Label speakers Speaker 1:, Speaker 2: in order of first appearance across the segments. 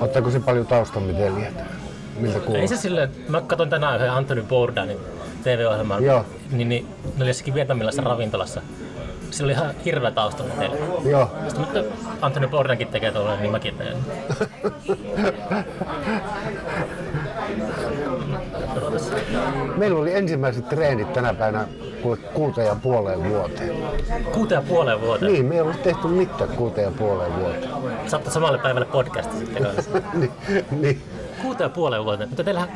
Speaker 1: Ottaako se paljon taustameteliä? Miltä kuulostaa?
Speaker 2: Ei se silleen, mä katson tänään yhden Anthony Bourdainin TV-ohjelman,
Speaker 1: Joo.
Speaker 2: niin, niin ne oli jossakin vietnamilaisessa ravintolassa. Sillä oli ihan hirveä taustameteli.
Speaker 1: Joo.
Speaker 2: Sitten mutta Anthony Bourdainkin tekee tuolla, niin mäkin teen.
Speaker 1: Meillä oli ensimmäiset treenit tänä päivänä kuuteen ja puoleen vuoteen.
Speaker 2: Kuuteen ja puoleen vuoteen.
Speaker 1: Niin, me ei ollut tehty mitään kuuteen ja puoleen vuoteen.
Speaker 2: Saatte samalle päivälle podcasti sitten kanssa.
Speaker 1: niin, niin.
Speaker 2: Kuuteen ja puoleen vuoteen. Mutta teillähän,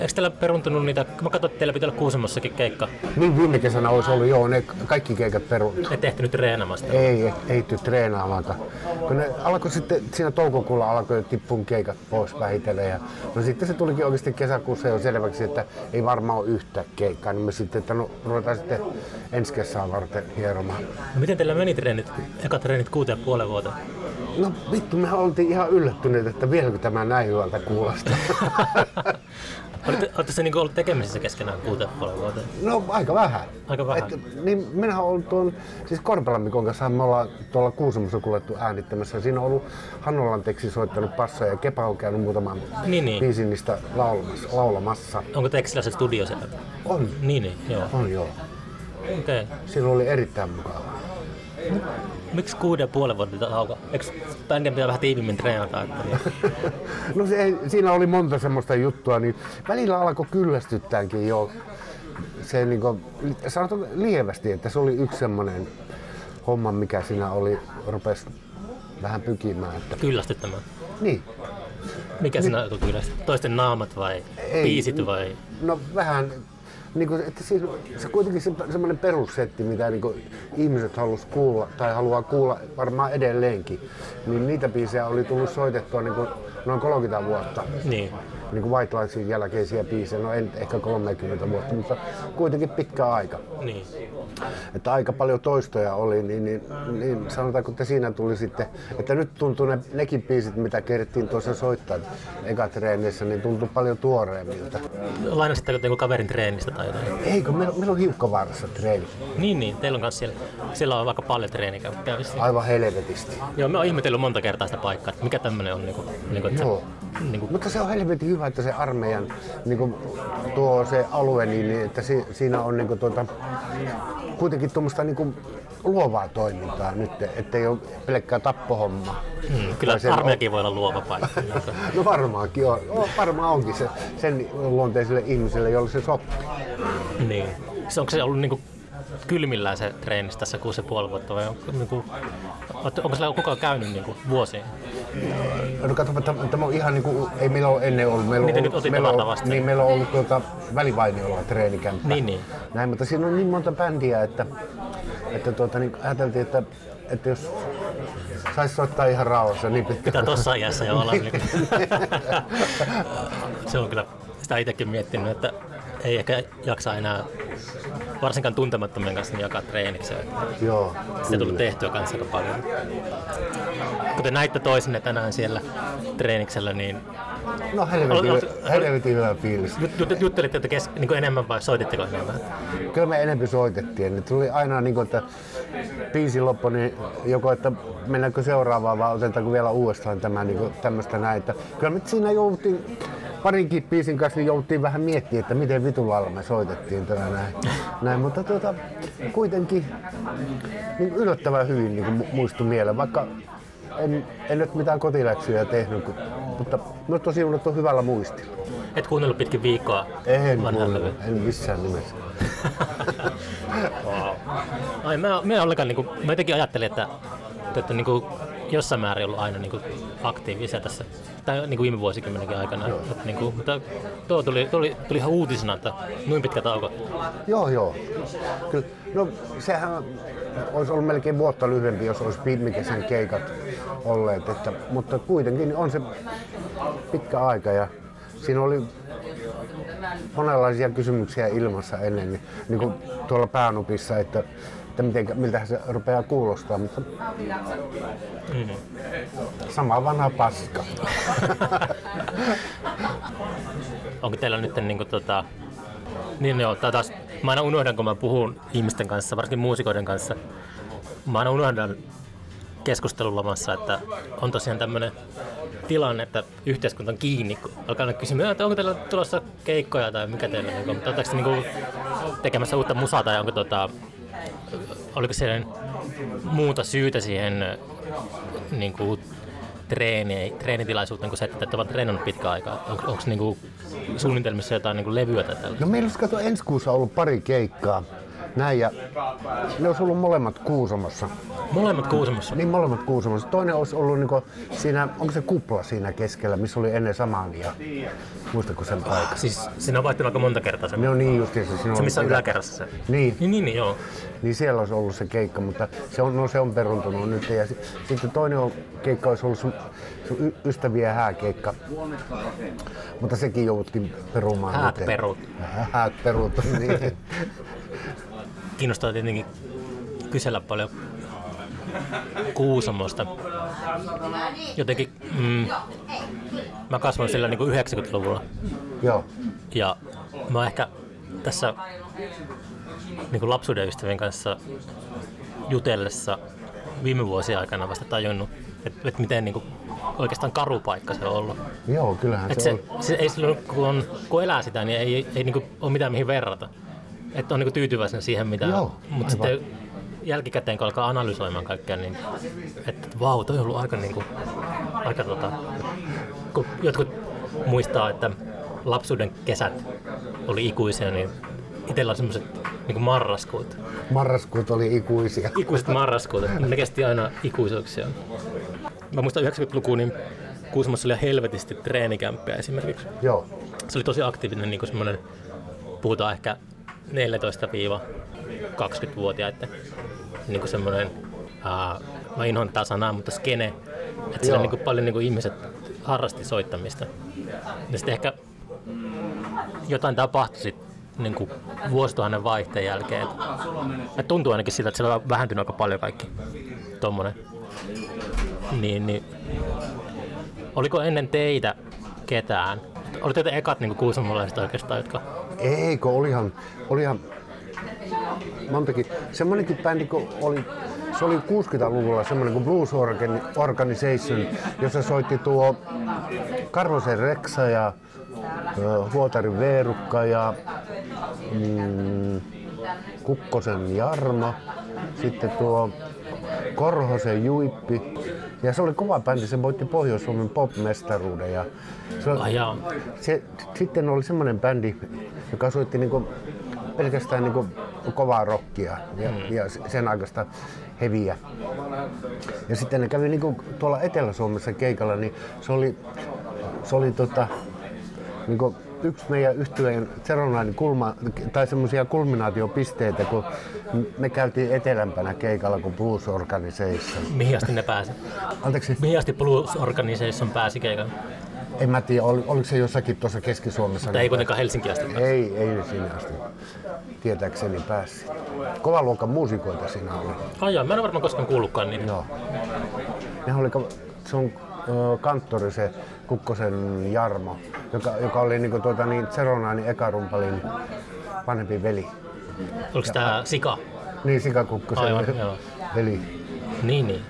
Speaker 2: eikö teillä peruntunut niitä, mä katsoin, että teillä pitää olla Kuusamossakin keikka.
Speaker 1: niin viime kesänä olisi ollut, joo, ne kaikki keikat peruttu.
Speaker 2: Ette ehtinyt treenaamasta.
Speaker 1: Ei, ei ehty treenaamaankaan. Kun ne alkoi sitten, siinä toukokuulla alkoi tippun keikat pois vähitellen. Ja, no sitten se tulikin oikeasti kesäkuussa jo selväksi, että ei varmaan ole yhtä keikkaa. Niin me sitten, että no, ruvetaan sitten ensi kesää varten hieromaan.
Speaker 2: No miten teillä meni treenit, ekat treenit kuuteen ja puoleen vuoteen?
Speaker 1: No vittu, me oltiin ihan yllättyneitä, että vieläkö tämä näin hyvältä kuulostaa.
Speaker 2: Olette, olette se niin ollut tekemisissä keskenään kuuteen ja puoleen vuoteen?
Speaker 1: No aika vähän.
Speaker 2: Aika vähän.
Speaker 1: Et, niin minähän olen tuon, siis Korpelammikon kanssa me ollaan tuolla Kuusamossa kuljettu äänittämässä. Siinä on ollut Hannolan teksti soittanut passoja ja Kepa on käynyt muutaman
Speaker 2: Niin, niin.
Speaker 1: biisin niistä laulamassa. laulamassa.
Speaker 2: Onko Teksilä se studio siellä?
Speaker 1: On,
Speaker 2: Niin, niin, joo.
Speaker 1: on joo.
Speaker 2: Okei. Okay.
Speaker 1: Silloin oli erittäin mukava.
Speaker 2: Miksi kuuden ja puolen vuoden tauko? Eikö bändin pitää vähän tiivimmin treenata? Että niin?
Speaker 1: No se, ei- siinä oli monta semmoista juttua, niin välillä alkoi kyllästyttäänkin jo. Se niin kuin, sanotaan lievästi, että se oli yksi semmoinen homma, mikä siinä oli, rupesi vähän pykimään. Että,
Speaker 2: Kyllästyttämään.
Speaker 1: niin,
Speaker 2: Mikä siinä on kyllästyttämään? Toisten naamat vai
Speaker 1: Ei.
Speaker 2: biisit vai?
Speaker 1: No vähän, niin kuin, että siis, se kuitenkin se, semmoinen perussetti, mitä niin kuin, ihmiset halus kuulla tai haluaa kuulla varmaan edelleenkin, niin niitä biisejä oli tullut soitettua niin kuin, noin 30 vuotta.
Speaker 2: Niin.
Speaker 1: Niin kuin White Linesin jälkeisiä biisejä, no en ehkä 30 vuotta, mutta kuitenkin pitkä aika.
Speaker 2: Niin.
Speaker 1: Että aika paljon toistoja oli, niin, niin, niin sanotaanko, että siinä tuli sitten, että nyt tuntuu ne, nekin biisit, mitä kerittiin tuossa soittaa ekatreenissä, niin tuntuu paljon tuoreemmilta.
Speaker 2: Lainasitteko te jonkun kaverin treenistä tai jotain?
Speaker 1: Eikö, meillä, meillä on hiukkavaarassa treeni.
Speaker 2: Niin, niin. Teillä on kanssa siellä, siellä on aika paljon treeniä käynnissä.
Speaker 1: Aivan helvetisti.
Speaker 2: Joo, mä oon ihmetellyt monta kertaa sitä paikkaa, että mikä tämmönen on. Niinku, niinku, että,
Speaker 1: Joo.
Speaker 2: niinku,
Speaker 1: Mutta se on helvetin hyvä, että se armeijan niin kuin, tuo se alue, niin, niin että si, siinä on niin kuin, tuota, kuitenkin tuommoista niin kuin, luovaa toimintaa nyt, ettei ole pelkkää tappohommaa.
Speaker 2: mm, kyllä armeijakin voi olla luova paikka.
Speaker 1: No varmaankin on. No, varmaan onkin se sen luonteiselle ihmiselle, jolle se sopii.
Speaker 2: niin. Se, onko se ollut niinku kylmillään se treenissä tässä kuusi ja puoli vuotta vai onko, niinku, ootte- onko siellä kukaan käynyt niinku vuosiin?
Speaker 1: No katsoppa, tämä, tämä on ihan niin kuin, ei meillä ole ennen ollut. Meillä on
Speaker 2: Niitä
Speaker 1: ollut,
Speaker 2: nyt
Speaker 1: meillä on, niin, meillä on ollut tuota, välivainiolla treenikämppä.
Speaker 2: Niin, niin.
Speaker 1: Näin, mutta siinä on niin monta bändiä, että, että tuota, niin ajateltiin, että, että jos saisi soittaa ihan rauhassa niin pitkä.
Speaker 2: Pitää tuossa iässä jo olla. Niin. se on kyllä sitä itsekin miettinyt, että ei ehkä jaksa enää varsinkaan tuntemattomien kanssa niin jakaa treenikseen.
Speaker 1: Joo,
Speaker 2: Sitä tullut tehtyä kanssa aika paljon. Kun te näitte toisinne tänään siellä treeniksellä, niin
Speaker 1: No helvetin, hyvä- fiilis.
Speaker 2: jut, jut, juttelitte te kes, niin enemmän vai soititteko enemmän?
Speaker 1: Kyllä me enemmän soitettiin. Ne tuli aina niin kuin, että biisi loppu, niin joko että mennäänkö seuraavaan vai otetaanko vielä uudestaan tämä niin kuin, tämmöistä näin. Että kyllä me siinä jouduttiin parinkin biisin kanssa niin jouduttiin vähän miettimään, että miten vitun lailla me soitettiin tätä näin. näin mutta tuota, kuitenkin niin yllättävän hyvin niin muistui mieleen, vaikka en, en nyt mitään kotiläksyjä tehnyt, kun- mutta myös tosi on hyvällä muistilla.
Speaker 2: Et kuunnellut pitkin viikkoa
Speaker 1: En, en missään nimessä.
Speaker 2: wow. Ai, mä, mä, ollenkaan, niin kuin, mä jotenkin ajattelin, että olette niin kuin, jossain määrin ollut aina niin kuin, aktiivisia tässä, tai niin kuin viime vuosikymmenenkin aikana. Että, niin kuin, mutta tuo tuli, tuli, tuli ihan uutisena, että noin pitkä tauko.
Speaker 1: Joo, joo. Kyllä. No sehän olisi ollut melkein vuotta lyhyempi, jos olisi viime kesän keikat olleet. Että, mutta kuitenkin on se pitkä aika ja siinä oli monenlaisia kysymyksiä ilmassa ennen, niin, niin kuin tuolla päänupissa, että, että miten, miltä se rupeaa kuulostaa, mutta
Speaker 2: Mm.
Speaker 1: sama vanha paska.
Speaker 2: Onko teillä nyt niin kuin, tota, niin joo, taas, mä aina unohdan, kun mä puhun ihmisten kanssa, varsinkin muusikoiden kanssa, mä aina unohdan keskustelulamassa, että on tosiaan tämmöinen tilanne, että yhteiskunta on kiinni, kun alkaa kysymään, että onko teillä tulossa keikkoja tai mikä teillä, niin mutta oletteko niin tekemässä uutta musaa tai onko tota, oliko siellä muuta syytä siihen niin kuin, treeni, treenitilaisuuteen kuin se, että ovat treenannut pitkä aikaa? On, onko niin kuin, suunnitelmissa jotain niin kuin levyä tai tällaista?
Speaker 1: No meillä olisi ensi kuussa ollut pari keikkaa. Näin ja ne olisi ollut molemmat Kuusamossa.
Speaker 2: Molemmat Kuusamossa?
Speaker 1: Niin molemmat Kuusamossa. Toinen olisi ollut niinku siinä, onko se kupla siinä keskellä, missä oli ennen Samania. Muistatko sen paikan?
Speaker 2: Siis siinä on vaihtunut aika monta kertaa se.
Speaker 1: Ne on niin just se.
Speaker 2: Se missä on yläkerrassa se.
Speaker 1: Niin.
Speaker 2: Niin, niin, niin, joo.
Speaker 1: Niin siellä olisi ollut se keikka, mutta se on, no, se on peruntunut nyt. Ja sitten toinen on, keikka olisi ollut sun, sun ystävien hääkeikka. Mutta sekin jouduttiin perumaan.
Speaker 2: Häät perut.
Speaker 1: Häät perut, niin.
Speaker 2: Kiinnostaa tietenkin kysellä paljon Kuusamosta. Jotenkin mm, mä kasvoin sillä niin kuin 90-luvulla.
Speaker 1: Joo.
Speaker 2: Ja mä ehkä tässä niin kuin lapsuuden ystävien kanssa jutellessa viime vuosien aikana vasta tajunnut, että, että miten niin kuin, oikeastaan karu paikka se on ollut.
Speaker 1: Joo, kyllähän
Speaker 2: se,
Speaker 1: se,
Speaker 2: on. Se, ei silloin, kun, on, kun elää sitä, niin ei, ei, ei niin kuin, ole mitään mihin verrata että on niin tyytyväisenä siihen, mitä...
Speaker 1: Joo,
Speaker 2: mutta sitten jälkikäteen, kun alkaa analysoimaan kaikkea, niin että vau, toi on ollut aika, niin kuin, aika tota, kun jotkut muistaa, että lapsuuden kesät oli ikuisia, niin itsellä on semmoiset niin marraskuut.
Speaker 1: Marraskuut oli ikuisia.
Speaker 2: Ikuiset marraskuut, ne kesti aina ikuisuuksia. Mä muistan 90-lukuun, niin Kuusamossa oli helvetisti treenikämppejä esimerkiksi.
Speaker 1: Joo.
Speaker 2: Se oli tosi aktiivinen, niin kuin semmoinen, puhutaan ehkä 14-20-vuotiaiden niin kuin semmoinen, uh, mä inhoan tätä sanaa, mutta skene, että siellä niin kuin paljon niin kuin ihmiset harrasti soittamista. Ja sitten ehkä jotain tapahtui sit, niin kuin vuosituhannen vaihteen jälkeen. Et, tuntuu ainakin siltä, että siellä on vähentynyt aika paljon kaikki tommonen. Niin, niin. Oliko ennen teitä ketään? Olitte te ekat niin kuusamolaiset oikeastaan, jotka
Speaker 1: Eikö, olihan, olihan montakin. Semmoinenkin bändi kun oli, se oli 60-luvulla semmoinen kuin Blues Organization, jossa soitti tuo Karvosen Reksa ja Huotarin Veerukka ja mm, Kukkosen Jarmo, sitten tuo Korhosen Juippi. Ja se oli kova bändi, se voitti Pohjois-Suomen pop-mestaruuden. Ja se,
Speaker 2: oh,
Speaker 1: se, sitten oli semmoinen bändi, joka soitti niinku pelkästään niinku kovaa rockia ja, mm. ja sen aikaista heviä. Ja sitten ne kävi niinku tuolla Etelä-Suomessa keikalla, niin se oli, se oli tota, niinku yksi meidän yhtyeen Zeronainen kulma, tai semmoisia kulminaatiopisteitä, kun me käytiin etelämpänä keikalla kuin Blues Organization.
Speaker 2: Mihin asti ne pääsi?
Speaker 1: Anteeksi?
Speaker 2: Mihin asti Blues Organization pääsi keikalla?
Speaker 1: En mä tiedä, ol, oliko se jossakin tuossa Keski-Suomessa.
Speaker 2: Mutta ei kuitenkaan Helsinki asti.
Speaker 1: Ei, ei sinne asti. Tietääkseni pääsi. Kovan luokan muusikoita siinä oli.
Speaker 2: Ai joo, mä en ole varmaan koskaan kuullutkaan niitä.
Speaker 1: Joo. Ne oli, se on kanttori se Kukkosen Jarmo, joka, joka oli niin tuota, niin Zeronaani Ekarumpalin vanhempi veli.
Speaker 2: Oliko tämä Sika?
Speaker 1: Niin, Sika Kukkosen Aivan, joo. veli.
Speaker 2: Niin, niin.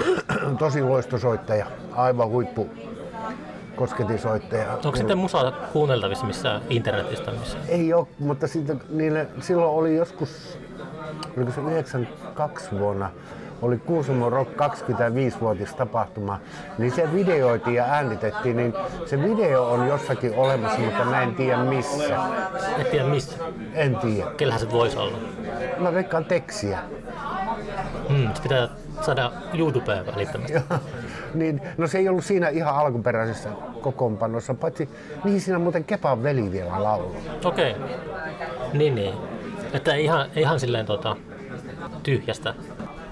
Speaker 1: Tosi loistosoittaja, aivan huippu kosketisoittaja.
Speaker 2: Onko sitten musaa kuunneltavissa missään internetistä? Missä?
Speaker 1: Ei ole, mutta siitä, niille, silloin oli joskus, oliko se 92 vuonna, oli Kuusamo Rock 25-vuotis tapahtuma, niin se videoitiin ja äänitettiin, niin se video on jossakin olemassa, mutta mä en tiedä missä.
Speaker 2: Et tiedä missä?
Speaker 1: En tiedä.
Speaker 2: Kellähän se voisi olla?
Speaker 1: Mä veikkaan tekstiä.
Speaker 2: Hmm, se pitää saada YouTubeen välittömästi.
Speaker 1: niin, no se ei ollut siinä ihan alkuperäisessä kokoonpanossa, paitsi niin siinä muuten Kepan veli vielä laulu.
Speaker 2: Okei. Okay. Niin, niin. Että ihan, ihan silleen tota, tyhjästä.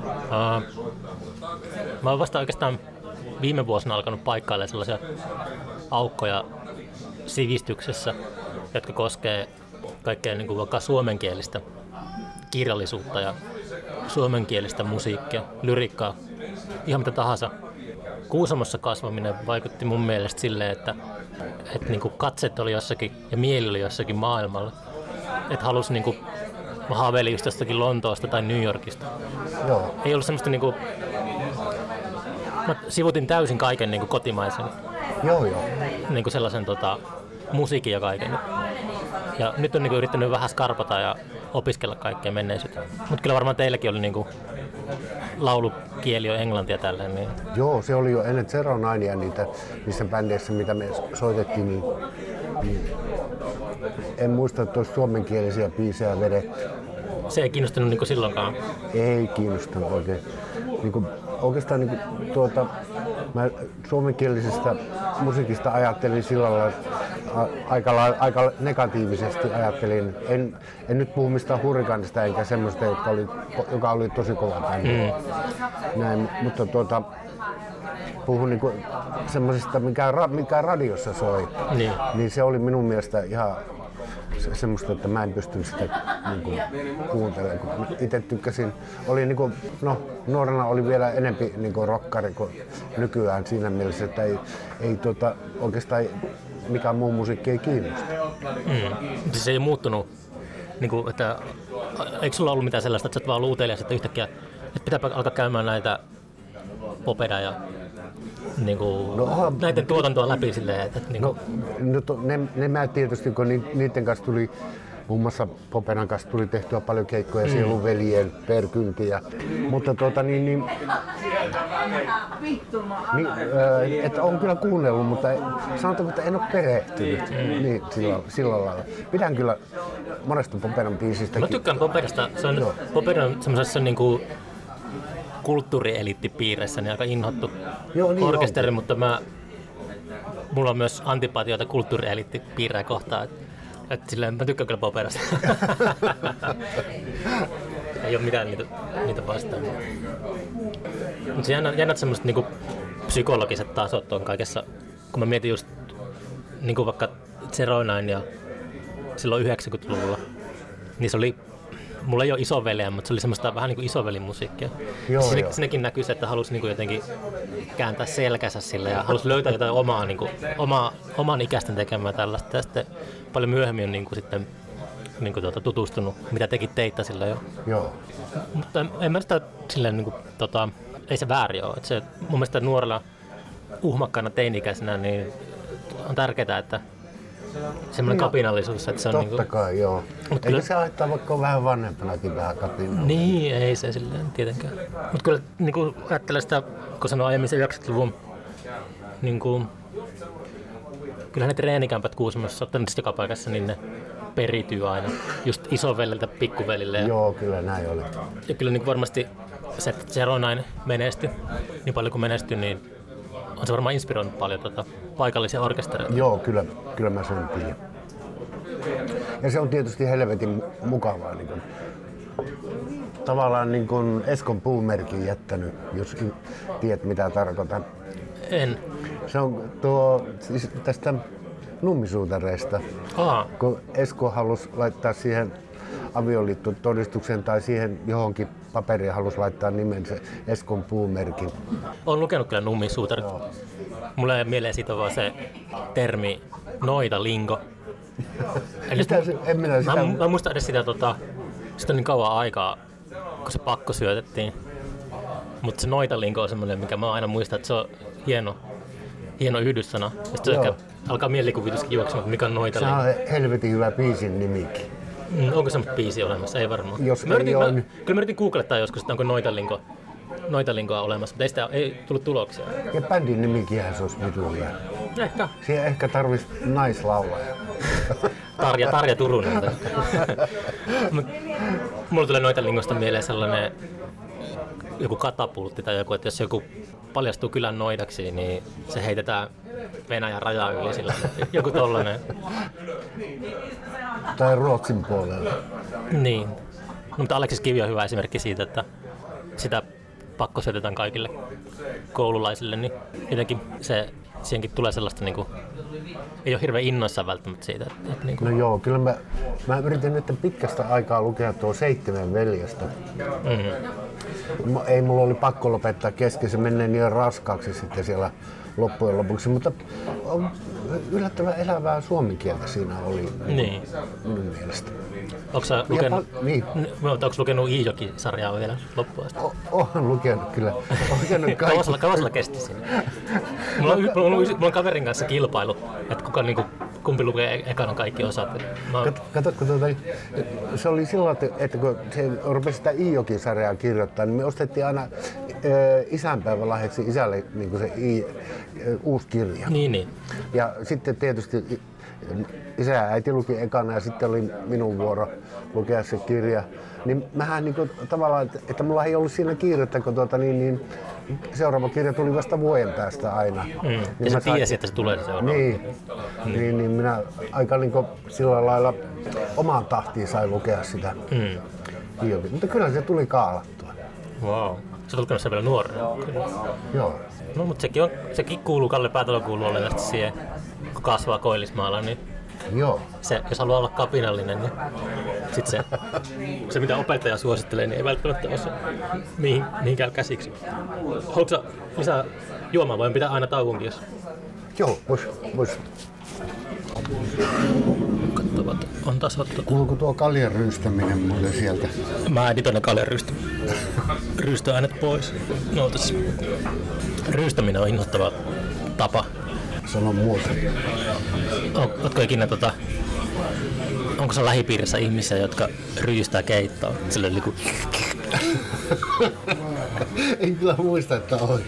Speaker 2: Uh, mä oon vasta oikeastaan viime vuosina alkanut paikkailemaan sellaisia aukkoja sivistyksessä, jotka koskee kaikkea niin kuin vaikka suomenkielistä kirjallisuutta ja suomenkielistä musiikkia, lyrikkaa, ihan mitä tahansa. Kuusamossa kasvaminen vaikutti mun mielestä silleen, että, että niin kuin katset oli jossakin ja mieli oli jossakin maailmalla. Että halusi niin kuin Mä haaveilin just jostakin Lontoosta tai New Yorkista.
Speaker 1: Joo.
Speaker 2: Ei ollut semmoista niinku mä sivutin täysin kaiken niin kuin kotimaisen,
Speaker 1: Joo, joo.
Speaker 2: niin kuin sellaisen tota, musiikin ja kaiken. Ja nyt on niin kuin, yrittänyt vähän skarpata ja opiskella kaikkea menneisyyttä. Mutta kyllä varmaan teilläkin oli niin kuin, laulukieli on englantia tälleen. Niin.
Speaker 1: Joo, se oli jo ennen Zero Ninea niitä, niissä bändeissä, mitä me soitettiin, niin, niin en muista, että olisi suomenkielisiä biisejä vedetty.
Speaker 2: Se ei kiinnostunut niin silloinkaan.
Speaker 1: Ei kiinnostanut oikein. Niin kuin, oikeastaan niin kuin, tuota, mä suomenkielisestä musiikista ajattelin sillä lailla, että aika, aika negatiivisesti ajattelin. En, en nyt puhu mistään hurrikaanista eikä semmoista, joka oli, joka oli tosi kova bändi. Mm. Näin, mutta tuota, puhun niinku semmoisesta, mikä, mikä radiossa soi.
Speaker 2: Niin.
Speaker 1: niin se oli minun mielestä ihan se, semmoista, että mä en pystynyt sitä niin kuin, kuuntelemaan. kun Itse tykkäsin, oli niin kuin, no, nuorena oli vielä enempi niin kuin rockari kuin nykyään siinä mielessä, että ei, ei tuota, oikeastaan mikään muu musiikki ei kiinnosta.
Speaker 2: Mm. Siis ei muuttunut, niin kuin, että eikö sulla ollut mitään sellaista, että sä oot vaan ollut utelias, että yhtäkkiä että pitääpä alkaa käymään näitä popeda ja niin kuin,
Speaker 1: No, onhan-
Speaker 2: näiden tuotantoa läpi silleen, että, että niin kuin,
Speaker 1: No, to, ne, ne mä tietysti, kun ni, niiden kanssa tuli, muun muassa Popenan kanssa tuli tehtyä paljon keikkoja, mm. sielun veljen, perkynti ja, mutta tuota niin, niin, niin äh, että on kyllä kuunnellut, mutta sanotaanko, että en ole perehtynyt mm. niin, sillä, sillä lailla. Pidän kyllä monesta Popenan biisistä.
Speaker 2: Mä tykkään Popedasta. Se on,
Speaker 1: Joo.
Speaker 2: On semmoisessa niin kuin kulttuurieliittipiirissä niin aika inhottu
Speaker 1: Joo, niin
Speaker 2: orkesteri, mutta mä, mulla on myös antipatioita kulttuurieliittipiirejä kohtaan. Et silleen, mä tykkään kyllä Popedasta. Ei ole mitään niitä, niitä vastaan. Mutta se jännä, jännät semmoiset niinku psykologiset tasot on kaikessa, kun mä mietin just niinku vaikka Zero Nine ja silloin 90-luvulla, niin se oli, mulla ei ole isoveliä, mutta se oli semmoista vähän niin kuin isovelimusiikkia.
Speaker 1: Joo,
Speaker 2: Sinne,
Speaker 1: joo.
Speaker 2: Sinnekin näkyy se, että halusi niin kuin jotenkin kääntää selkänsä sille ja halusi löytää jotain omaa, niin kuin, omaa, oman ikäisten tekemää tällaista. Ja sitten paljon myöhemmin on niin kuin sitten niin kuin tuota, tutustunut, mitä teki teitä sillä jo.
Speaker 1: Joo.
Speaker 2: Mutta en, en mä sitä silleen, niin kuin, tota, ei se väärin ole. Et se, mun mielestä nuorella uhmakkaana teini-ikäisenä niin on tärkeää, että semmoinen
Speaker 1: No,
Speaker 2: kapinallisuus, että se on
Speaker 1: Totta
Speaker 2: niin
Speaker 1: kai, joo.
Speaker 2: Mut
Speaker 1: Eikä
Speaker 2: kyllä-
Speaker 1: se haittaa, vaikka on vähän vanhempanakin vähän kapinaa.
Speaker 2: Niin, ei se silleen tietenkään. Mutta kyllä niin kuin ajattelen sitä, kun sanoin aiemmin se 90-luvun, niin kuin, kyllä ne treenikämpät Kuusamossa, ottanut sitä joka paikassa, niin ne perityy aina. Just isoveliltä pikkuvelille. Ja,
Speaker 1: Joo, kyllä näin oli.
Speaker 2: ja kyllä niin kuin varmasti se, että Zero Nine menestyi, niin paljon kuin menestyi, niin on se varmaan inspiroinut paljon tota, paikallisia orkestereita.
Speaker 1: Joo, kyllä, kyllä mä sen tiedän. Ja se on tietysti helvetin mukavaa. Niin kun, tavallaan niin kun Eskon puumerkin jättänyt, jos tiedät mitä tarkoitan.
Speaker 2: En.
Speaker 1: Se on tuo, siis tästä nummisuutareista,
Speaker 2: Aa,
Speaker 1: kun Esko halusi laittaa siihen avioliittotodistuksen tai siihen johonkin paperiin halusi laittaa nimensä Eskon puumerkin.
Speaker 2: Olen lukenut kyllä nummisuutarit. Mulla ei mieleen siitä vaan se termi noita lingo. Eli
Speaker 1: Mitä se, en minä sitä...
Speaker 2: mä, mä muistan edes sitä, tota, sitä on niin kauan aikaa, kun se pakko syötettiin. Mutta se noita lingo on semmoinen, mikä mä aina muistan, että se on hieno, hieno yhdyssana. Sitten ehkä alkaa mielikuvituskin juoksemaan, mikä on noita
Speaker 1: Se on helvetin hyvä biisin nimikin.
Speaker 2: Mm, onko semmoista biisi olemassa? Ei varmaan.
Speaker 1: Jos
Speaker 2: mä
Speaker 1: ei
Speaker 2: yritin,
Speaker 1: oo,
Speaker 2: mä,
Speaker 1: niin-
Speaker 2: Kyllä mä yritin googlettaa joskus, että onko noita lingo, noita lingoa olemassa, mutta ei, sitä, ei tullut tuloksia.
Speaker 1: Ja bändin nimikinhän se olisi vitun hyvä.
Speaker 2: Ehkä.
Speaker 1: Siihen ehkä tarvitsisi naislaulaja.
Speaker 2: Tarja, Tarja Turunen. Mulla tulee noita lingosta mieleen sellainen joku katapultti tai joku, että jos joku paljastuu kylän noidaksi, niin se heitetään Venäjän raja yli sillä. Joku tollanen.
Speaker 1: Tai Ruotsin puolella.
Speaker 2: Niin. No, mutta Aleksis Kivi on hyvä esimerkki siitä, että sitä pakko syötetään kaikille koululaisille, niin jotenkin se, siihenkin tulee sellaista, niin kuin, ei ole hirveän innoissaan välttämättä siitä. Että, että niin kuin,
Speaker 1: No joo, kyllä mä, mä yritin nyt pitkästä aikaa lukea tuo seitsemän veljestä.
Speaker 2: mm,
Speaker 1: M- Ei mulla oli pakko lopettaa kesken, se menee niin raskaaksi sitten siellä loppujen lopuksi, mutta on yllättävän elävää suomen kieltä siinä oli
Speaker 2: Niin.
Speaker 1: minun mielestä.
Speaker 2: Onko sä lukenut,
Speaker 1: pal- niin.
Speaker 2: N- onko lukenut Iijoki-sarjaa vielä loppuun asti?
Speaker 1: Olen lukenut kyllä. Olen lukenut
Speaker 2: Kauan kauan kesti siinä? Mulla on, mulla, on, mulla on kaverin kanssa kilpailu, että kuka, niinku, kumpi lukee e- ekana kaikki osat. Mä
Speaker 1: Kato, kato, tuota, se oli lailla, että- että kun se rupesi sitä Iijoki-sarjaa kirjoittaa, niin me ostettiin aina ö, isänpäivälahjaksi isälle niin se I, uusi kirja.
Speaker 2: niin, niin.
Speaker 1: Ja sitten tietysti isä ja äiti luki ekana ja sitten oli minun vuoro lukea se kirja. Niin mähän niin kuin, tavallaan, että, että mulla ei ollut siinä kiirettä, kun tuota, niin, niin, seuraava kirja tuli vasta vuoden päästä aina.
Speaker 2: Mm.
Speaker 1: Niin
Speaker 2: Ja sä
Speaker 1: sain-
Speaker 2: tiesit, että se tulee se seuraava.
Speaker 1: niin, niin, niin minä aika niin kuin, sillä lailla omaan tahtiin sain lukea sitä.
Speaker 2: Mm.
Speaker 1: Mutta kyllä se tuli kaalattua.
Speaker 2: Wow. Sä oot lukenut sen vielä nuorena.
Speaker 1: Joo.
Speaker 2: No, mutta sekin, on, sekin kuuluu, Kalle Päätalo kuuluu olennaisesti siihen, kun kasvaa koillismaalla, niin
Speaker 1: Joo.
Speaker 2: se, jos haluaa olla kapinallinen, niin sit se, se mitä opettaja suosittelee, niin ei välttämättä ole se, mihin, mihin käy käsiksi. Haluatko sä lisää juomaa vai pitää aina tauonkin, jos
Speaker 1: Joo, vois, vois.
Speaker 2: katsovat, on taas ottanut.
Speaker 1: Kuuluuko tuo kaljan ryystäminen mulle sieltä?
Speaker 2: Mä editoin ne kaljan ryystö. Ryystöäänet pois. No tässä. Ryystäminen on innoittava tapa.
Speaker 1: Sano muuta.
Speaker 2: On- Ootko ikinä tota, onko se lähipiirissä ihmisiä, jotka ryystää keittoa? Sillä niinku,
Speaker 1: en kyllä muista, että on.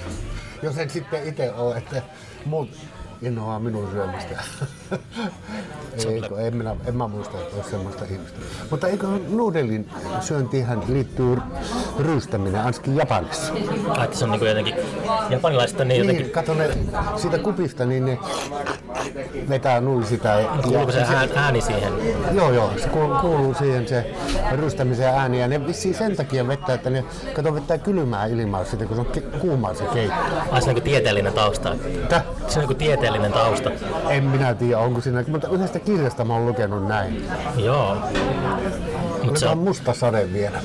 Speaker 1: Jos en sitten itse ole, että muut innoaa minun syömistä. ei, kun en, minä, en mä muista, että olisi semmoista ihmistä. Mutta eikö nuudelin syöntiinhän liittyy ryystäminen, ainakin Japanissa.
Speaker 2: ai, se on niinku jotenkin, japanilaiset on niin
Speaker 1: Niin,
Speaker 2: jotenkin,
Speaker 1: kato ne siitä kupista, niin ne vetää nuin sitä. Ja,
Speaker 2: kuuluuko se ään, ääni siihen?
Speaker 1: Joo, joo, se kuuluu, siihen se rystämisen ääni ja ne vissiin sen takia vetää, että ne kato vetää kylmää ilmaa sitten, kun se on kuumaa se keitto.
Speaker 2: Ai se on niinku tieteellinen tausta.
Speaker 1: Täh?
Speaker 2: Se on niinku tieteellinen tausta.
Speaker 1: En minä tiedä, onko siinä, mutta yhdestä kirjasta mä oon lukenut näin.
Speaker 2: Joo.
Speaker 1: Otetaan
Speaker 2: on,
Speaker 1: Musta sade vielä.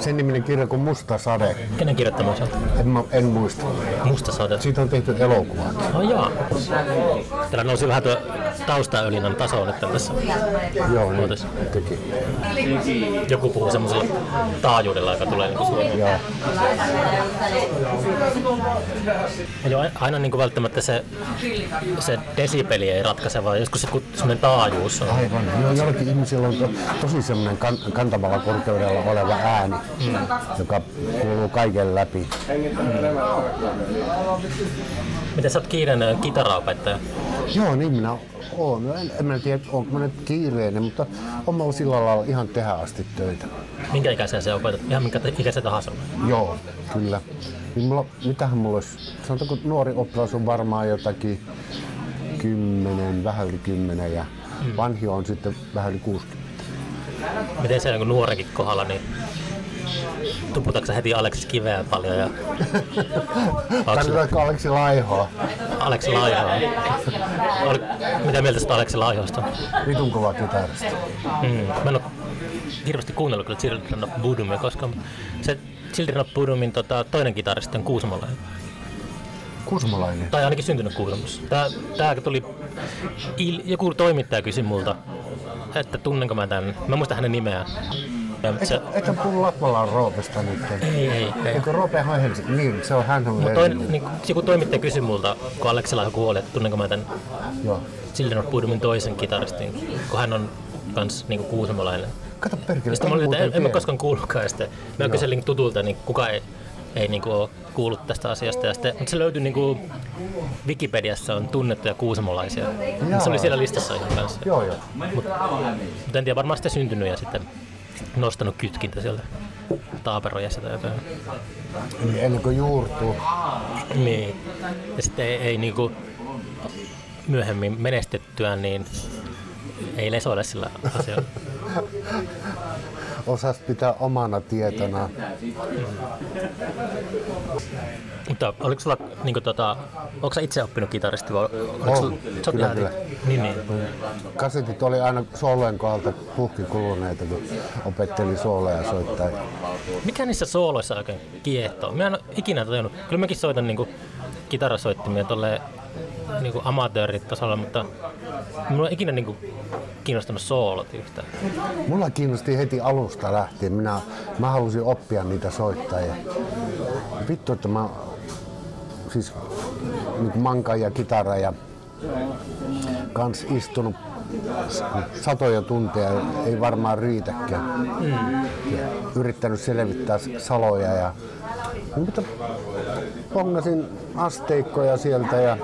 Speaker 1: Sen niminen kirja kuin Musta sade.
Speaker 2: kenen kirjoittama se on?
Speaker 1: En, mä- en muista.
Speaker 2: Musta sade.
Speaker 1: Siitä on tehty elokuva.
Speaker 2: Oh, joo. Täällä nousi vähän tuo taustaöljynän taso nyt tässä.
Speaker 1: Joo, niin teki.
Speaker 2: Joku puhuu semmoisella taajuudella, joka tulee niinku suoraan.
Speaker 1: Joo.
Speaker 2: Eli ai- aina niin kuin välttämättä se, se desibeli ei ratkaise, vaan joskus se semmoinen taajuus on.
Speaker 1: Aivan. Joo, jollakin ihmisillä on to, tosi semmoinen kan, kantavalla korkeudella oleva ääni, mm. joka kuuluu kaiken läpi.
Speaker 2: Miten sä oot kiireinen kitaraopettaja?
Speaker 1: Joo, niin minä oon. En, en mä tiedä, onko mä nyt kiireinen, mutta on mä ollut sillä lailla ihan tehdä asti töitä.
Speaker 2: Minkä ikäisen se opetat? Ihan minkä ikäisen tahansa.
Speaker 1: Joo, kyllä. Niin mulla, mitähän mulla olisi, sanotaanko nuori oppilas on varmaan jotakin kymmenen, vähän yli kymmenen ja vanhi on sitten vähän yli 60.
Speaker 2: Miten se niin nuorenkin kohdalla, niin tuputatko heti Aleksis kiveä paljon ja
Speaker 1: Tarvitaanko Aleksi Laihoa?
Speaker 2: Aleksi Laihoa? Oli, mitä mieltä sä Aleksi Laihosta?
Speaker 1: Vitun kova kitaristi.
Speaker 2: Mm. Mä en ole hirveästi kuunnellut kyllä Children of Bodomia koskaan, mutta se Children of Bodomin tota, toinen kitaristi on Kuusamolainen.
Speaker 1: Kusmalainen.
Speaker 2: Tai ainakin syntynyt Kuusamossa. Tää, tää tuli, il, joku toimittaja kysyi multa, että tunnenko mä tän. Mä muistan hänen nimeään. Se,
Speaker 1: Eikö puhu Latvalan Roopesta nyt?
Speaker 2: ei, ei, ei.
Speaker 1: Eikö Roope Helsinki? Niin, se on hän on
Speaker 2: Mut toinen, niin, joku toimittaja kysyi multa, kun Aleksella kuoli, että tunnenko mä tän
Speaker 1: Joo.
Speaker 2: Children of Bodomin toisen kitaristin, kun hän on kans niinku kuusamolainen.
Speaker 1: Kato perkele,
Speaker 2: Sitten mä olin, en, en mä koskaan kuullutkaan. Mä kyselin tutulta, niin kuka ei, ei niinku ole kuullut tästä asiasta. Ja sitten, mutta se löytyi niinku Wikipediassa on tunnettuja kuusamolaisia. Se oli siellä listassa ihan kanssa.
Speaker 1: Joo, joo.
Speaker 2: Mutta en tiedä, varmaan sitten syntynyt ja sitten nostanut kytkintä sieltä taaperojassa tai jotain.
Speaker 1: Niin Ennen kuin juurtuu.
Speaker 2: Niin. Ja sitten ei, ei niinku myöhemmin menestettyään, niin ei lesoile sillä asialla.
Speaker 1: Osas pitää omana tietona.
Speaker 2: Mutta oliko sulla, niinku tota, onko sä itse oppinut kitaristi vai oliko
Speaker 1: On,
Speaker 2: sulla,
Speaker 1: kyllä, kyllä.
Speaker 2: Niin, niin.
Speaker 1: Kasetit oli aina soolojen kohdalta puhki kuluneita, kun opetteli sooleja soittaa.
Speaker 2: Mikä niissä sooloissa oikein kiehtoo? Mä en ole ikinä tajunnut. Kyllä mäkin soitan niinku kitarasoittimia tuolle niin amatööritasolla, mutta mulla on ikinä niin kuin, kiinnostanut soolot yhtään.
Speaker 1: Mulla kiinnosti heti alusta lähtien. Minä, mä halusin oppia niitä soittaa. Ja vittu, että mä siis niin manka ja kitara ja kans istunut satoja tunteja, ei varmaan riitäkään. Mm. Yrittänyt selvittää saloja ja mutta pongasin asteikkoja sieltä ja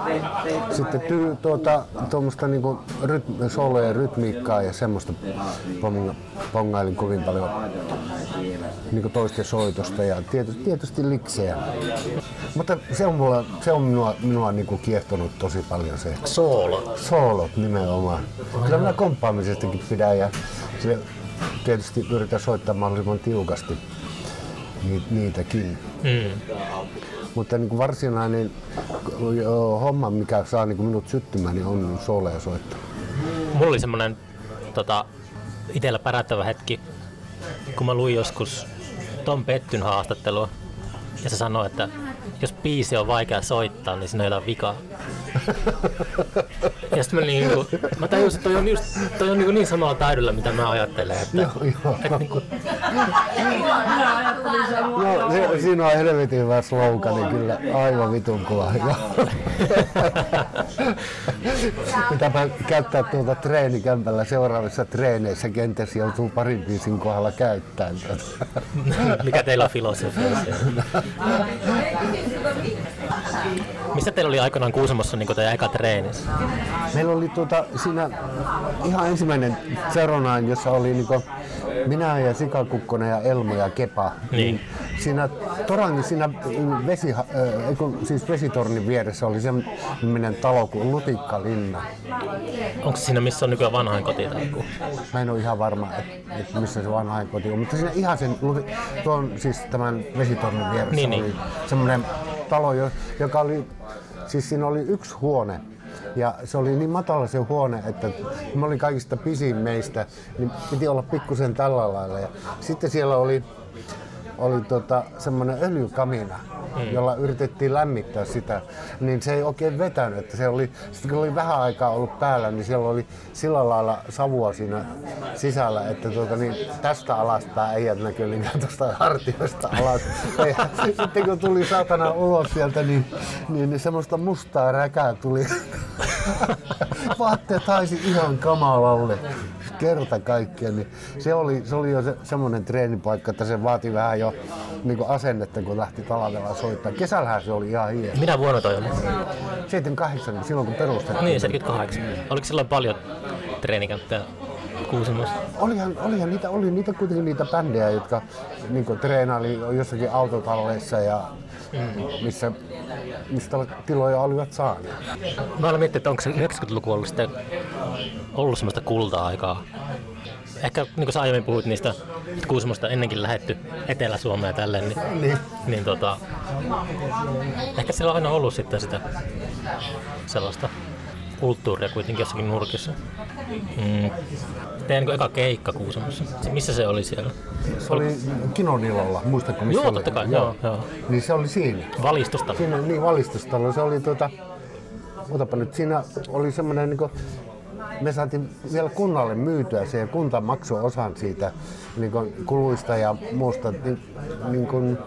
Speaker 1: sitten ty, tuota, tuommoista niinku rytmi, solojen rytmiikkaa ja semmoista ponga, pongailin kovin paljon niinku toisten soitosta ja tietysti, tietysti liksejä. Mutta se on, mulla, se on minua, minua niinku kiehtonut tosi paljon se.
Speaker 2: Soolo.
Speaker 1: Soolot nimenomaan. Kyllä minä komppaamisestakin pidän ja se tietysti yritän soittaa mahdollisimman tiukasti niitäkin. Mm. Mutta niin kuin varsinainen homma, mikä saa niin kuin minut syttymään, niin on soleja soittaa.
Speaker 2: Mulla oli semmoinen tota, itsellä pärättävä hetki, kun mä luin joskus Tom Pettyn haastattelua, ja se sanoi, että jos biisi on vaikea soittaa, niin siinä on jotain vikaa. Ja sitten mä, niinku, mä tajusin, että toi on, just, toi on niinku niin samalla taidolla, mitä mä ajattelen. Että,
Speaker 1: joo, joo. Että niinku... no, se, siinä on helvetin hyvä slogani kyllä, aivan vitun kova. Mitäpä käyttää tuolta treenikämpällä seuraavissa treeneissä kenties joutuu parin biisin kohdalla käyttämään.
Speaker 2: Mikä teillä on filosofia? Missä teillä oli aikanaan Kuusamossa niin teidän eka treenissä?
Speaker 1: Meillä oli tuota, siinä ihan ensimmäinen Zeronain, jossa oli niin minä ja Sika Kukkonen ja Elmo ja Kepa. Niin. Siinä Torangin siinä vesi, äh, siis vesitornin vieressä oli semmoinen talo kuin Lutikkalinna.
Speaker 2: Onko siinä missä on nykyään vanhainkoti tai
Speaker 1: Mä en ole ihan varma, että et missä se vanhainkoti on, mutta siinä ihan sen, tuon siis tämän vesitornin vieressä niin, oli niin. semmoinen talo, joka oli, siis siinä oli yksi huone, ja se oli niin matala se huone, että mä olin kaikista pisin meistä, niin piti olla pikkusen tällä lailla. Ja sitten siellä oli, oli tota, semmoinen öljykamina, mm. jolla yritettiin lämmittää sitä, niin se ei oikein vetänyt. Että se oli, sitten kun oli vähän aikaa ollut päällä, niin siellä oli sillä lailla savua siinä sisällä, että tuota, niin tästä alaspäin ei näkyy niinkään tuosta hartioista alas. Sitten kun tuli saatana ulos sieltä, niin, niin, niin semmoista mustaa räkää tuli. Vaatteet haisi ihan kamalalle kerta kaikkiaan, niin se oli, se oli jo se, semmoinen treenipaikka, että se vaati vähän jo niin asennetta, kun lähti talvella soittaa. Kesällähän se oli ihan hieno.
Speaker 2: Minä vuonna toi oli?
Speaker 1: 78, niin silloin kun perustettiin.
Speaker 2: Niin, 78. Oliko silloin paljon treenikämppejä Kuusamossa?
Speaker 1: Olihan, olihan niitä, oli niitä kuitenkin niitä bändejä, jotka niin treenaili jossakin autotalleissa ja. Missä, mistä tiloja olivat saaneet.
Speaker 2: Mä olen miettinyt, että onko se 90-luku ollut sitten ollut semmoista kulta-aikaa ehkä niin kuin sä aiemmin puhuit niistä, että Kuusamosta ennenkin lähetty Etelä-Suomeen tälleen, niin, niin. niin tota, ehkä siellä on aina ollut sitten sitä sellaista kulttuuria kuitenkin jossakin nurkissa. Mm. Teidän niin eka keikka Kuusamossa. Missä se oli siellä?
Speaker 1: Se oli Kinonilalla, muistatko missä
Speaker 2: Joo, totta kai, joo. joo.
Speaker 1: Niin se oli siinä.
Speaker 2: Valistustalo.
Speaker 1: Siinä, niin, valistustalo. Se oli tuota, otapa nyt, siinä oli semmoinen niin me saatiin vielä kunnalle myytyä se ja kunta maksoi osan siitä niin kuluista ja muusta. Niin, niin kuin,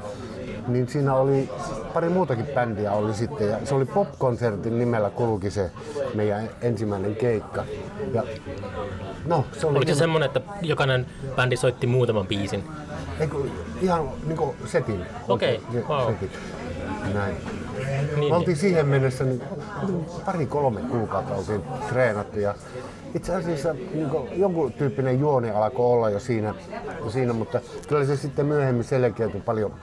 Speaker 1: niin siinä oli pari muutakin bändiä oli sitten ja se oli pop-konsertin nimellä kulki se meidän ensimmäinen keikka. Ja,
Speaker 2: no, se oli Oliko se semmoinen, että jokainen bändi soitti muutaman biisin?
Speaker 1: Eiku, ihan niin kuin setin.
Speaker 2: Okei, okay. wow. Setin.
Speaker 1: Näin. Niin, Me oltiin niin. siihen mennessä niin, pari-kolme kuukautta oltiin treenattu ja itse asiassa niin kuin, jonkun tyyppinen juoni alkoi olla jo siinä, siinä, mutta kyllä se sitten myöhemmin selkeytyi paljon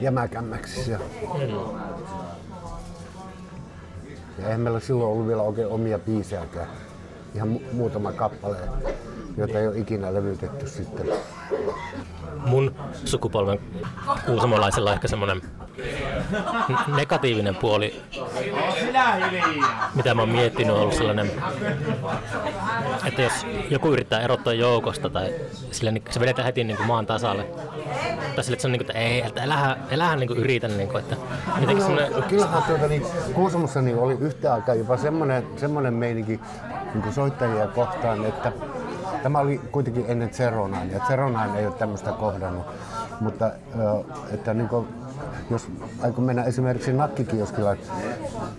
Speaker 1: jämäkämmäksi. Ja, ja eihän meillä silloin ollut vielä oikein omia biisejäkään. Ihan mu- muutama kappale, jota ei ole ikinä levytetty sitten.
Speaker 2: Mun sukupolven kuusamolaisella ehkä semmoinen negatiivinen puoli mitä mä oon miettinyt, on ollut sellainen, että jos joku yrittää erottaa joukosta tai sille, niin se vedetään heti niin kuin maan tasalle. Tai sille, että se on niin kuin, että ei, että elähän, elähän niin kuin yritä, niin kuin, että jotenkin semmoinen,
Speaker 1: Kyllähän tuota, niin, Kuusamossa niin oli yhtä aikaa jopa semmoinen, semmoinen meininki niin kuin soittajia kohtaan, että tämä oli kuitenkin ennen Zeronain, ja Zeronain ei ole tämmöistä kohdannut. Mutta että niin kuin, jos aikoo mennä esimerkiksi nakkikioskilla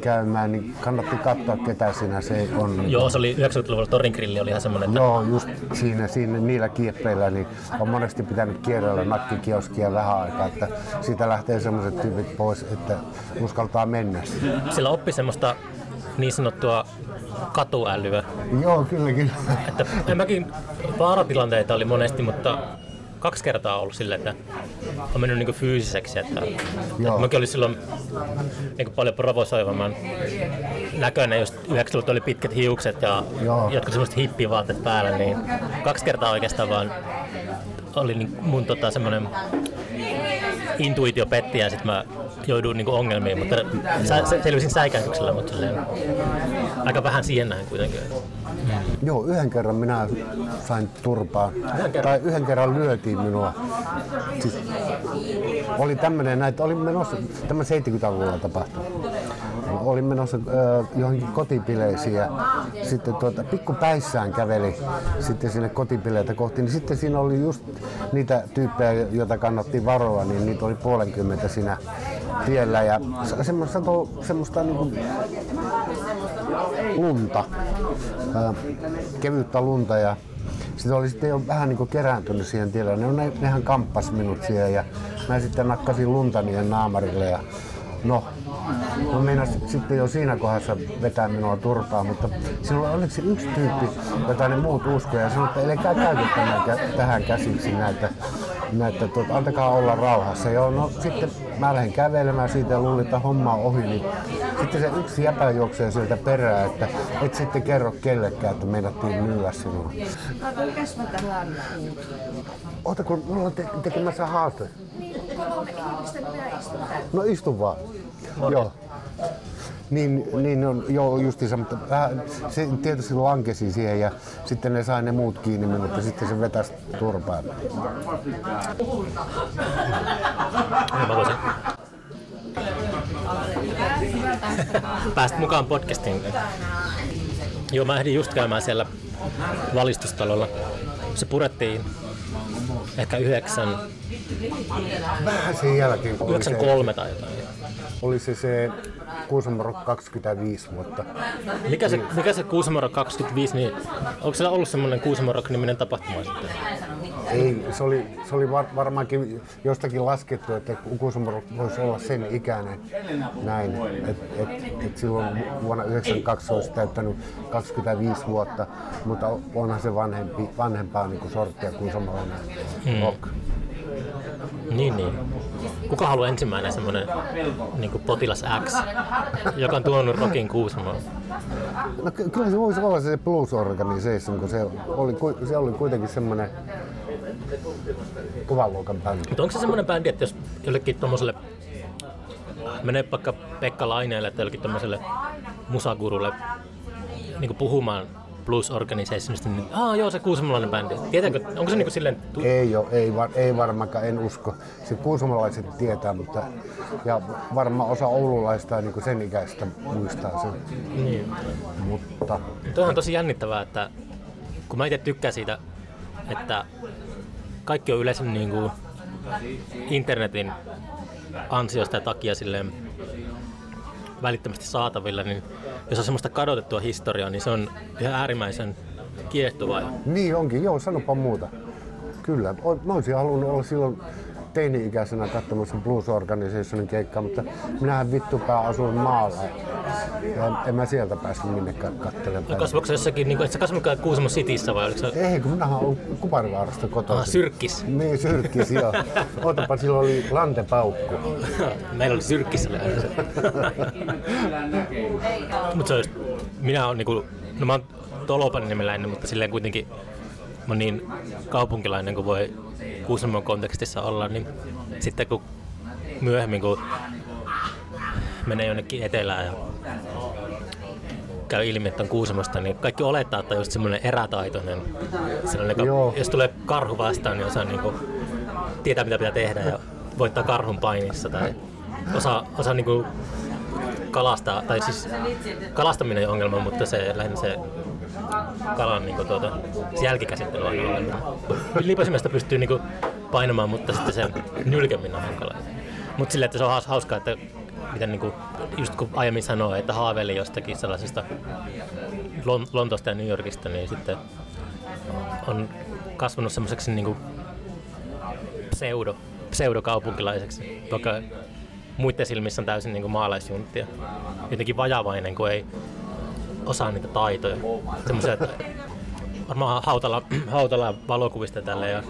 Speaker 1: käymään, niin kannatti katsoa ketä siinä se on.
Speaker 2: joo, se oli 90-luvulla Torin grilli oli ihan semmoinen, että
Speaker 1: Joo, just siinä, siinä niillä kieppeillä niin on monesti pitänyt kierrellä nakkikioskia vähän aikaa, että siitä lähtee semmoiset tyypit pois, että uskaltaa mennä.
Speaker 2: sillä oppi semmoista niin sanottua katuälyä.
Speaker 1: Joo, kyllä, kyllä.
Speaker 2: Että en mäkin vaaratilanteita oli monesti, mutta kaksi kertaa ollut silleen, että on mennyt niin fyysiseksi. Että, että mäkin olin silloin niin paljon provosoivamman näköinen, just 90 oli pitkät hiukset ja
Speaker 1: Joo.
Speaker 2: jotkut semmoiset hippivaatteet päällä, niin kaksi kertaa oikeastaan vaan oli niin mun tota, semmoinen intuitio petti ja sitten mä jouduin niin ongelmiin, mutta sä, se, selvisin säikäytyksellä, mutta silleen, aika vähän siihen näin kuitenkin.
Speaker 1: Joo, yhden kerran minä sain turpaa.
Speaker 2: kerran?
Speaker 1: Tai yhden kerran lyötiin minua. Siis oli tämmöinen, näitä oli menossa, tämä 70-luvulla tapahtui. Olin menossa ö, johonkin kotipileisiin ja sitten tuota, pikku päissään käveli sitten sinne kotipileitä kohti. Niin sitten siinä oli just niitä tyyppejä, joita kannatti varoa, niin niitä oli puolenkymmentä siinä tiellä. Ja se- semmoista, semmoista niin kuin lunta, kevyttä lunta ja sitten oli sitten jo vähän niin kerääntynyt siihen tielle. Ne, ne, nehän kamppas minut siihen ja mä sitten nakkasin lunta niiden naamarille ja no, no meinas sitten jo siinä kohdassa vetää minua turpaa, mutta silloin oli onneksi yksi tyyppi, jota ne muut uskoivat ja sanoi, että älkää käykö tämän, kä- tähän käsiksi näitä, näitä tuota, antakaa olla rauhassa. Joo, no sitten mä lähdin kävelemään siitä ja luulin, että homma on ohi, niin sitten se yksi jäpä juoksee sieltä perään, että et sitten kerro kellekään, että meinattiin myyä sinua.
Speaker 3: Mä puhut?
Speaker 1: Oota, kun mulla on te- tekemässä haaste.
Speaker 3: Kolme ihmistä minä istun täällä.
Speaker 1: No istu vaan. Joo. Niin, niin on, joo, justiinsa, mutta vähän, se tietysti lankesi siihen ja sitten ne sai ne muut kiinni minut ja sitten se vetäisi turpaan.
Speaker 2: Ja mä voisin päästä mukaan podcastiin. Joo, mä ehdin just käymään siellä valistustalolla. Se purettiin ehkä 9,
Speaker 1: Vähän sen jälkeen, se,
Speaker 2: 93 tai jotain.
Speaker 1: Oli se, se Kuusamo Rock 25 vuotta.
Speaker 2: Mikä se, mikä se Kuusamo Rock 25, niin onko siellä ollut semmoinen Kuusamo Rock-niminen tapahtuma sitten?
Speaker 1: Ei, se oli, se oli var, varmaankin jostakin laskettu, että Kuusamo Rock voisi olla sen ikäinen näin. Et, et, et silloin vuonna 1992 se olisi täyttänyt 25 vuotta, mutta onhan se vanhempi, vanhempaa niin kuin sorttia kuin samanlainen rock.
Speaker 2: Niin, niin. Kuka haluaa ensimmäinen semmoinen niin potilas X, joka on tuonut rockin Kuusamoon?
Speaker 1: No ky- kyllä se voisi olla se Blues Organization, kun se oli, se oli kuitenkin semmoinen kovan luokan bändi.
Speaker 2: Mutta onko se semmoinen bändi, että jos jollekin tommoselle menee vaikka Pekka Laineelle tai jollekin tommoselle musagurulle niin puhumaan Blues Organizationista, niin aa joo, se kuusamolainen bändi. Tietääkö, onko se niinku silleen, tu-
Speaker 1: Ei, ole, ei, var, ei varmaankaan, en usko. Se kuusamalaiset tietää, mutta ja varmaan osa oululaista niin kuin sen ikäistä muistaa sen.
Speaker 2: niin.
Speaker 1: Mutta
Speaker 2: Tuo on tosi jännittävää, että kun mä itse tykkään siitä, että kaikki on yleensä niin kuin internetin ansiosta ja takia silleen välittömästi saatavilla, niin jos on semmoista kadotettua historiaa, niin se on ihan äärimmäisen kiehtovaa.
Speaker 1: niin onkin, joo, sanopa muuta. Kyllä, mä olisin halunnut olla silloin teini-ikäisenä katsomassa Blues Organizationin keikkaa, mutta minähän vittupää asuin maalla. Ja en, en mä sieltä päässyt minnekään katselemaan.
Speaker 2: Kasvoiko se jossakin, niin kuin, et sä kasvanutkaan Kuusamo Cityssä vai oliko se
Speaker 1: Ei, kun minähän olen Kuparivaarasta
Speaker 2: ah,
Speaker 1: kotoisin.
Speaker 2: Syrkkis?
Speaker 1: Niin, syrkkis, joo. Ootapa, sillä oli lantepaukku.
Speaker 2: Meillä oli se. Mutta se olisi, minä olen niinku, no mä oon Tolopan nimeläinen, mutta silleen kuitenkin mä oon niin kaupunkilainen kuin voi Kuusamon kontekstissa olla, niin sitten kun myöhemmin kun menee jonnekin etelään ja käy ilmi, että on Kuusamosta, niin kaikki olettaa, että on just semmoinen erätaitoinen. Sellainen, joka, jos tulee karhu vastaan, niin osaa niinku, tietää, mitä pitää tehdä ja voittaa karhun painissa. Tai osaa, osaa niinku kalastaa, tai siis kalastaminen ole ongelma, mutta se lähinnä se kalan niinku, tuota, se jälkikäsittely on ongelma. Liipasimesta pystyy niinku painamaan, mutta sitten se nylkeminen on hankala. Mutta silleen, että se on haus- hauskaa, että miten niinku, just kun aiemmin sanoi, että haaveili jostakin sellaisesta Lon- Lontoosta ja New Yorkista, niin sitten on kasvanut semmoiseksi niinku pseudo, pseudokaupunkilaiseksi, vaikka muiden silmissä on täysin niinku maalaisjunttia. Jotenkin vajavainen, kun ei osaa niitä taitoja. Semmoisia, että varmaan Hautala, Hautala valokuvista tälle ja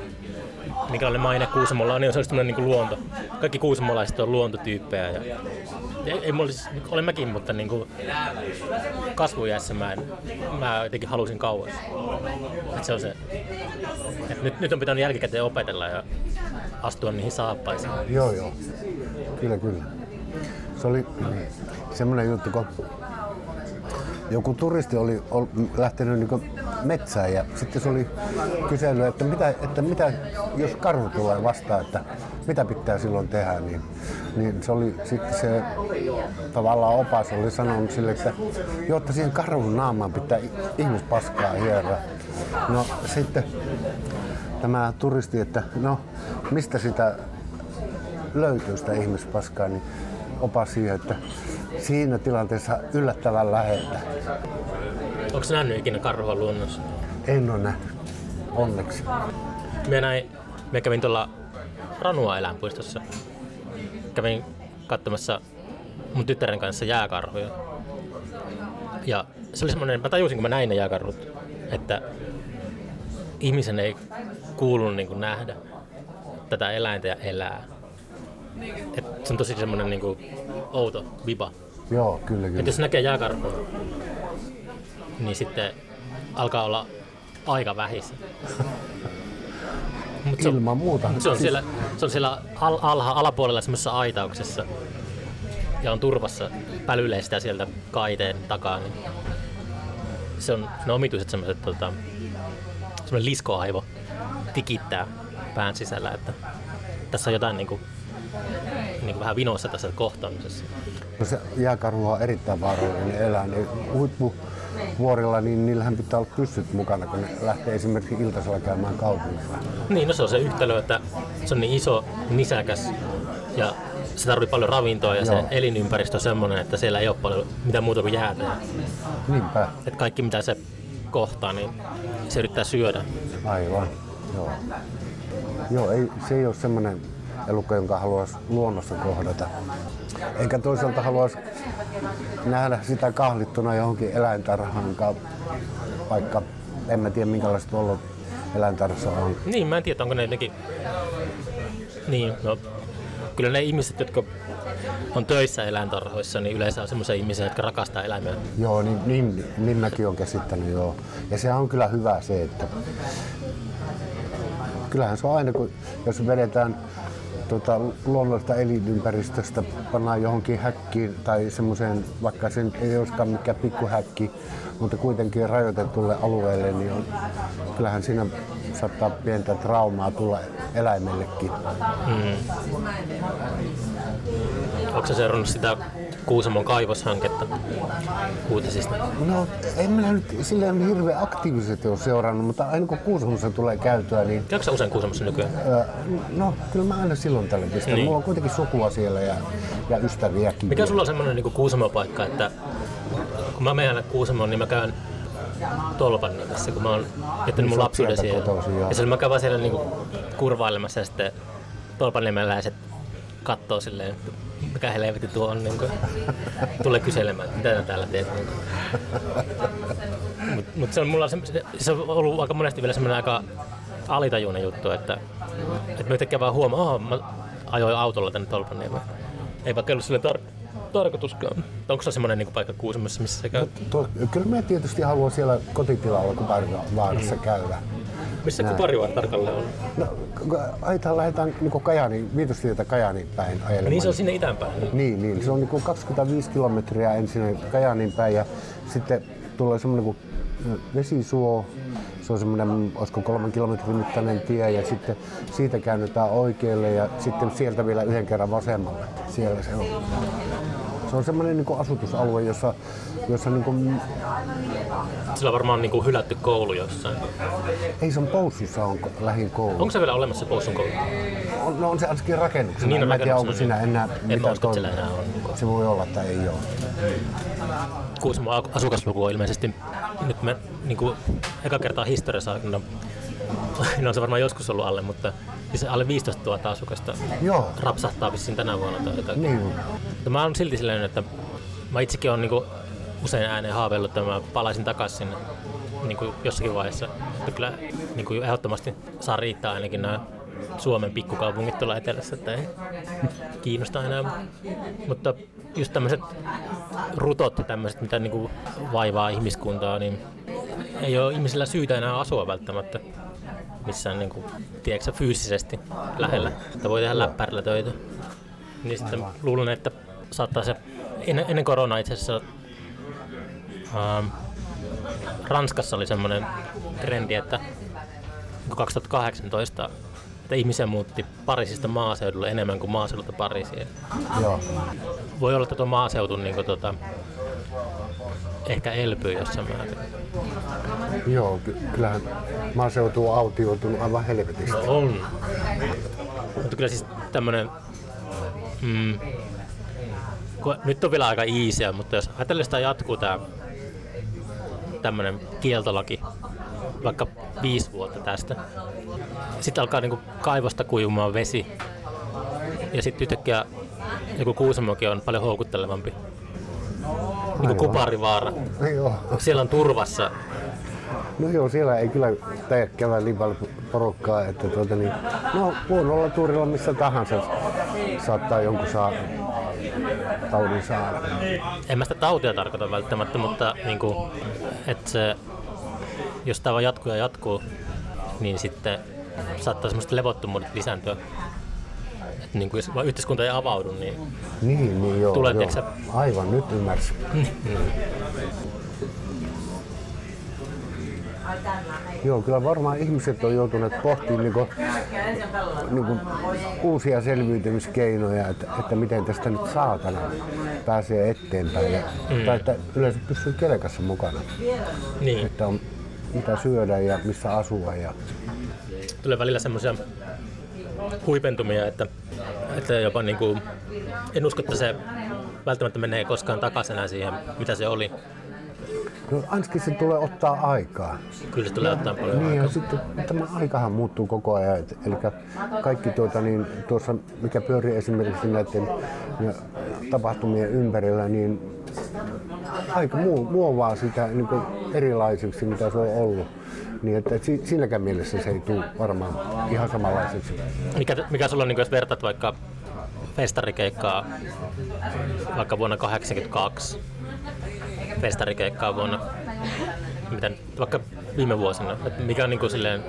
Speaker 2: minkälainen maine Kuusamolla on, niin se olisi tämmöinen niin luonto. Kaikki kuusamolaiset on luontotyyppejä. Ja, ei, ei mulla siis, olen mäkin, mutta niin kuin kasvujässä mä, en, mä jotenkin halusin kauas. Et se on se. Et nyt, nyt on pitänyt jälkikäteen opetella ja astua niihin saappaisiin.
Speaker 1: Joo, joo. Kyllä, kyllä. Se oli semmoinen juttu, kun joku turisti oli ol- lähtenyt niin metsään ja sitten se oli kysellyt, että mitä, että mitä jos karhu tulee vastaan, että mitä pitää silloin tehdä, niin, niin se oli sitten se tavallaan opas oli sanonut sille, että jotta siihen karhun naamaan pitää ihmispaskaa hierää. No sitten tämä turisti, että no mistä sitä löytyy sitä ihmispaskaa, niin opas siihen, että siinä tilanteessa yllättävän läheltä.
Speaker 2: Onko nähnyt ikinä karhua luonnossa?
Speaker 1: En ole nähnyt, onneksi.
Speaker 2: Mä, näin, mä kävin tuolla Ranua eläinpuistossa. Kävin katsomassa mun tyttären kanssa jääkarhuja. Ja se oli semmoinen, mä tajusin kun mä näin ne jääkarhut, että ihmisen ei kuulu niin kuin nähdä tätä eläintä ja elää. Et se on tosi semmoinen niin kuin outo viba.
Speaker 1: Joo, kyllä,
Speaker 2: Et
Speaker 1: kyllä.
Speaker 2: jos näkee jääkarhua, niin sitten alkaa olla aika vähissä. Mut se on-
Speaker 1: Ilman muuta.
Speaker 2: se on siellä, se on siellä al, alha, alapuolella semmoisessa aitauksessa ja on turvassa, pälylee sitä sieltä kaiteen takaa. Niin se on ne omituiset semmoiset, tota, semmoinen liskoaivo tikittää pään sisällä, että tässä on jotain niinku, niinku vähän vinossa tässä kohtaamisessa.
Speaker 1: No se jääkarhu on erittäin vaarallinen eläin. Niin huippuvuorilla, niin niillähän pitää olla pyssyt mukana, kun ne lähtee esimerkiksi iltasella käymään kaupungissa.
Speaker 2: Niin, no se on se yhtälö, että se on niin iso, nisäkäs ja se tarvitsee paljon ravintoa ja
Speaker 1: Joo.
Speaker 2: se elinympäristö on semmoinen, että siellä ei ole paljon mitään muuta kuin jäätä.
Speaker 1: Niinpä,
Speaker 2: Että kaikki mitä se kohtaa, niin se yrittää syödä.
Speaker 1: aivan. Joo. Joo, ei, se ei ole semmoinen elukka, jonka haluaisi luonnossa kohdata. Eikä toisaalta haluaisi nähdä sitä kahlittuna johonkin eläintarhaan, ka- vaikka en mä tiedä minkälaiset olot eläintarhassa on.
Speaker 2: Niin, mä en tiedä, onko ne jotenkin... Niin, no... Kyllä ne ihmiset, jotka on töissä eläintarhoissa, niin yleensä on semmoisia ihmisiä, jotka rakastaa eläimiä.
Speaker 1: Joo, niin, niin, niin mäkin olen käsittänyt, joo. Ja sehän on kyllä hyvä se, että kyllähän se on aina, kun jos vedetään tota, luonnollisesta elinympäristöstä, pannaan johonkin häkkiin tai semmoiseen, vaikka se nyt ei olisikaan mikään pikkuhäkki, mutta kuitenkin rajoitetulle alueelle, niin on, kyllähän siinä saattaa pientä traumaa tulla eläimellekin.
Speaker 2: Onko sä seurannut sitä Kuusamon kaivoshanketta uutisista?
Speaker 1: No, en minä nyt silleen hirveän aktiivisesti ole seurannut, mutta aina kun Kuusamossa tulee käytyä, niin
Speaker 2: Käykö usein Kuusamossa nykyään?
Speaker 1: Ö, No, kyllä mä aina silloin tällä pistän.
Speaker 2: Niin.
Speaker 1: Niin. Mulla on kuitenkin sukua siellä ja, ja ystäviäkin.
Speaker 2: Mikä sulla on semmoinen niin Kuusamo-paikka, että kun mä menen Kuusamoon, niin mä käyn Tolpaniemessä, kun mä oon jättänyt
Speaker 1: Niin
Speaker 2: mun
Speaker 1: oot
Speaker 2: lapsuuden siellä.
Speaker 1: kotoisin.
Speaker 2: Ja siellä mä käyn siellä niin kurvailemassa ja sitten Tolpaniemeläiset kattoo silleen, mikä helvetti tuo on, niin tulee kyselemään, että mitä täällä teet. Niin Mutta mut se on mulla se, se on ollut aika monesti vielä semmoinen aika alitajuinen juttu, että, että mä yhtäkkiä vaan huomaan, että mä ajoin autolla tänne Tolpaniemeen. Ei vaikka ollut sille tar- tarkoituskaan. Onko se semmoinen niin paikka Kuusamossa, missä se käy?
Speaker 1: Tuo, kyllä mä tietysti haluan siellä kotitilalla Kuparvaarassa
Speaker 2: Mm.
Speaker 1: käydä.
Speaker 2: Missä Kuparivaara tarkalleen on?
Speaker 1: No, aitaan lähdetään niin Kajani, viitostietä Kajaniin päin ajelemaan.
Speaker 2: Niin se on sinne itään päin.
Speaker 1: Niin, niin. Se on niin 25 kilometriä ensin Kajaanin päin ja sitten tulee semmoinen kuin vesisuo. Se on semmoinen, olisiko kolmen kilometrin mittainen tie ja sitten siitä käännytään oikealle ja sitten sieltä vielä yhden kerran vasemmalle. Siellä se on. Se on semmoinen niin asutusalue, jossa, jossa niin kuin,
Speaker 2: Sillä on varmaan niinku hylätty koulu jossain.
Speaker 1: ei se on Poussissa on lähin koulu.
Speaker 2: Onko se vielä olemassa Poussun koulu?
Speaker 1: On, no on se ainakin rakennuksena.
Speaker 2: Niin on
Speaker 1: en mä tiedä, onko siinä enää
Speaker 2: En usko, että
Speaker 1: toimintaa.
Speaker 2: enää on.
Speaker 1: Se voi olla tai ei ole.
Speaker 2: Kuusamon asukasluku on ilmeisesti nyt me niin kuin, eka kertaa historiassa, no, no se varmaan joskus ollut alle, mutta siis alle 15 000 asukasta
Speaker 1: Joo.
Speaker 2: rapsahtaa vissiin tänä vuonna tai.
Speaker 1: Niin.
Speaker 2: Mutta mä oon silti sellainen, että mä itsekin olen niin usein ääneen haaveillut, että mä palaisin takaisin sinne niin kuin jossakin vaiheessa. Mutta kyllä niin kuin ehdottomasti saa riittää ainakin nämä Suomen pikkukaupungit tuolla etelässä, että ei kiinnosta enää. Mutta just tämmöiset rutot ja tämmöiset, mitä niin kuin vaivaa ihmiskuntaa, niin ei ole ihmisillä syytä enää asua välttämättä missään niin kuin, tiedätkö, fyysisesti lähellä. Että voi tehdä läppärillä töitä. Niin sitten luulen, että saattaa se ennen, ennen koronaa itse asiassa ähm, Ranskassa oli semmoinen trendi, että niin 2018 että ihmisiä muutti Pariisista maaseudulle enemmän kuin maaseudulta Pariisiin.
Speaker 1: Joo.
Speaker 2: Voi olla, että tuo maaseutu niin kuin, tota, ehkä elpyy jossain määrin.
Speaker 1: Joo, ky- kyllähän maaseutu on autioitunut aivan helvetistä.
Speaker 2: No on. Mutta kyllä siis tämmönen... Mm, nyt on vielä aika easyä, mutta jos ajatellaan sitä jatkuu tää tämmönen kieltolaki vaikka viisi vuotta tästä. Sitten alkaa niinku kaivosta kuivumaan vesi. Ja sitten yhtäkkiä joku Kuusamokin on paljon houkuttelevampi. Niin kuin Kuparivaara.
Speaker 1: Joo.
Speaker 2: Siellä on turvassa.
Speaker 1: No joo, siellä ei kyllä tee käydä niin paljon porukkaa, että tuota niin, no huonolla tuurilla missä tahansa saattaa jonkun saa taudin saada.
Speaker 2: En mä sitä tautia tarkoita välttämättä, mutta niin kuin, että se, jos tämä vaan jatkuu ja jatkuu, niin sitten saattaa semmoiset levottomuudet lisääntyä. Niin kuin jos yhteiskunta ei avaudu, niin
Speaker 1: Niin, niin joo.
Speaker 2: Tulee,
Speaker 1: joo. Aivan, nyt ymmärsin. Joo, kyllä varmaan ihmiset on joutuneet pohtimaan niin kuin, niin kuin uusia selviytymiskeinoja, että, että miten tästä nyt saatana pääsee eteenpäin. Ja, mm. Tai että yleensä pysyy kelkassa mukana,
Speaker 2: niin.
Speaker 1: että on mitä syödä ja missä asua. Ja,
Speaker 2: tulee välillä semmoisia huipentumia, että, että jopa niin kuin, en usko, että se välttämättä menee koskaan takaisin enää siihen, mitä se oli.
Speaker 1: no, ainakin se tulee ottaa aikaa.
Speaker 2: Kyllä se tulee ottaa paljon
Speaker 1: Niin
Speaker 2: aikaa.
Speaker 1: ja sitten tämä aikahan muuttuu koko ajan. Et, eli kaikki tuota, niin, tuossa, mikä pyörii esimerkiksi näiden ja, tapahtumien ympärillä, niin aika muovaa sitä niin erilaisiksi, mitä se on ollut. Niin että si, siinäkään mielessä se ei tule varmaan ihan samanlaiseksi.
Speaker 2: Mikä, mikä sulla on, niin jos vertaat vaikka festarikeikkaa vaikka vuonna 82 festarikeikkaa vuonna miten, vaikka viime vuosina, että mikä on niin kuin silleen,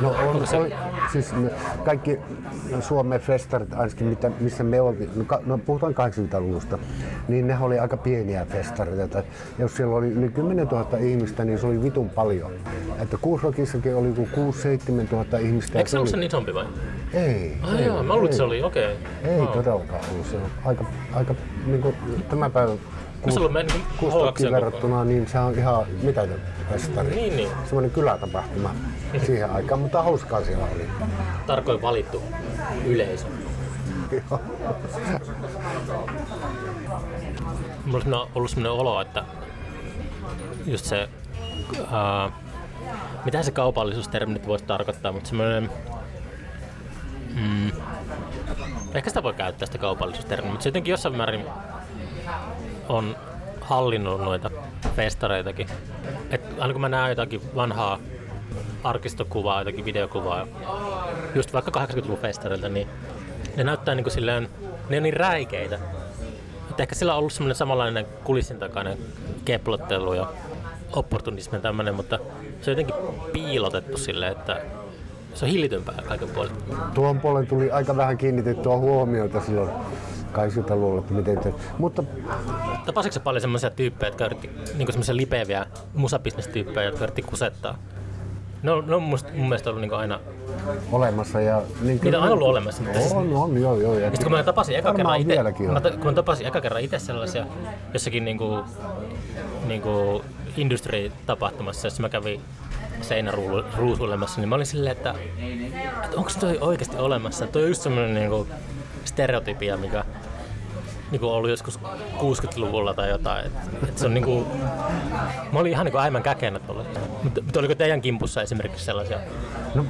Speaker 1: No on, on siis ne kaikki Suomen festarit, ainakin mitä, missä me oltiin, no, ka- no puhutaan 80-luvusta, niin ne oli aika pieniä festareita. Jos siellä oli yli 10 000 ihmistä, niin se oli vitun paljon. Että Kuusrokissakin oli joku 6-7 000 ihmistä.
Speaker 2: eikö se ollut sen isompi vai?
Speaker 1: Ei.
Speaker 2: Ah
Speaker 1: ei,
Speaker 2: joo, mä luulin, että se oli, okei.
Speaker 1: Ei
Speaker 2: Wow.
Speaker 1: todellakaan ollut. Se on aika, aika niin kuin tämän päivän
Speaker 2: Mä se ollut meidän niin
Speaker 1: Kuusrokkiin verrattuna, niin se on ihan mitätön festari.
Speaker 2: Niin, niin.
Speaker 1: Semmoinen kylätapahtuma siihen aikaan, mutta hauskaa siellä oli.
Speaker 2: Tarkoin valittu yleisö.
Speaker 1: Joo.
Speaker 2: Mulla on ollut sellainen olo, että just se, ää, mitä se kaupallisuustermi nyt voisi tarkoittaa, mutta semmoinen, mm, ehkä sitä voi käyttää sitä kaupallisuustermiä, mutta se jotenkin jossain määrin on hallinnut noita festareitakin. Et aina kun mä näen jotakin vanhaa arkistokuvaa, jotakin videokuvaa, just vaikka 80-luvun festareilta, niin ne näyttää niin kuin silleen, ne on niin räikeitä, että ehkä sillä on ollut semmoinen samanlainen kulissin takainen keplottelu ja opportunismi tämmöinen, mutta se on jotenkin piilotettu silleen, että se on hillitympää kaiken puolin.
Speaker 1: Tuohon puolen tuli aika vähän kiinnitettyä huomiota silloin 80-luvulla, että miten te... Mutta
Speaker 2: Tapasitko paljon semmoisia tyyppejä, jotka yritti, niin semmoisia lipeviä musabisnestyyppejä, jotka yritti kusettaa? Ne on, ne on musta, mun mielestä ollut niin aina,
Speaker 1: olemassa ja... Niin
Speaker 2: niitä on aina ollut olemassa. Mutta siis,
Speaker 1: On, on, joo, joo. Ja
Speaker 2: sitten kun mä tapasin eka kerran itse,
Speaker 1: on.
Speaker 2: mä, kun mä tapasin eka kerran itse sellaisia jossakin niinku, niinku industry-tapahtumassa, jossa mä kävin seinäruusuilemassa, niin mä olin silleen, että, että onko toi oikeasti olemassa? Toi on just semmoinen niinku stereotypia, mikä niinku ollut joskus 60-luvulla tai jotain. Et, et se on niinku, mä olin ihan niinku äimän käkenä tuolla. Mutta, mutta oliko teidän kimpussa esimerkiksi sellaisia?
Speaker 1: No,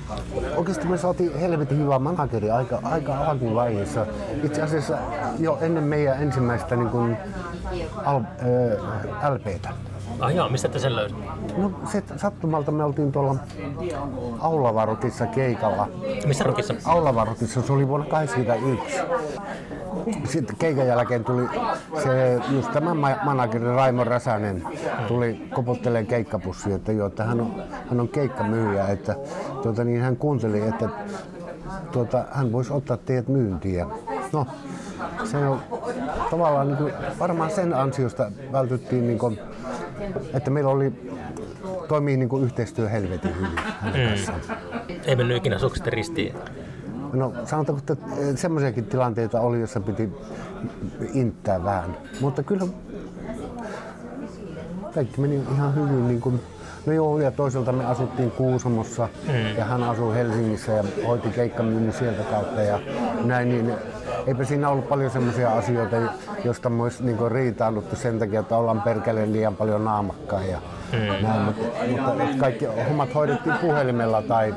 Speaker 1: oikeasti me saatiin helvetin hyvä manageri aika, aika alkuvaiheessa. Itse asiassa jo ennen meidän ensimmäistä niin kuin, al, äh, LPtä.
Speaker 2: Ah joo, mistä te sen löysitte?
Speaker 1: No se sattumalta me oltiin tuolla Aulavarotissa keikalla.
Speaker 2: Missä rokissa?
Speaker 1: Aulavarotissa se oli vuonna 1981. Sitten keikan jälkeen tuli se, just tämä ma- manageri Raimo Räsänen tuli koputteleen keikkapussia, että joo, että hän on, hän on keikkamyyjä, että tuota, niin hän kuunteli, että tuota, hän voisi ottaa teidät myyntiin. Ja, no, se on tavallaan niin kuin, varmaan sen ansiosta vältyttiin, niin kuin, että meillä oli toimii niin kuin yhteistyö helvetin hyvin hänen kanssaan.
Speaker 2: Ei mennyt ikinä sukset ristiin.
Speaker 1: No sanotaanko, että semmoisiakin tilanteita oli, jossa piti inttää vähän. Mutta kyllä kaikki meni ihan hyvin. Niin kuin, no joo, ja toisaalta me asuttiin Kuusamossa mm. ja hän asui Helsingissä ja hoiti keikkamyynnin sieltä kautta ja näin. Niin eipä siinä ollut paljon semmoisia asioita, joista me olisi niin riitaannuttu sen takia, että ollaan perkeleen liian paljon naamakkaan ja mm. näin. Mutta, mutta kaikki hommat hoidettiin puhelimella tai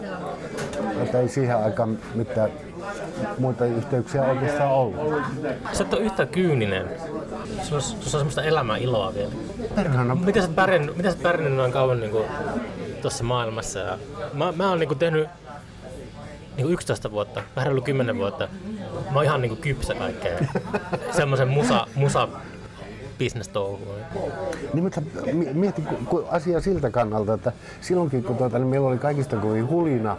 Speaker 1: että ei siihen aikaan mitään muita yhteyksiä oikeastaan ollut.
Speaker 2: Sä et ole yhtä kyyninen. Sulla on, on semmoista elämää iloa vielä.
Speaker 1: Perhana,
Speaker 2: Miten sä oot pärjännyt, miten sä oot pärjännyt noin kauan niin kuin, tuossa maailmassa? Ja mä, mä oon niin kuin, tehnyt niin kuin 11 vuotta, vähän ollut 10 vuotta. Mä oon ihan niin kuin, kypsä kaikkea. Semmoisen musa, musa bisnestouhuun.
Speaker 1: niin mutta mi- mieti ku, ku asia siltä kannalta, että silloinkin kun tuota, niin meillä oli kaikista kovin hulina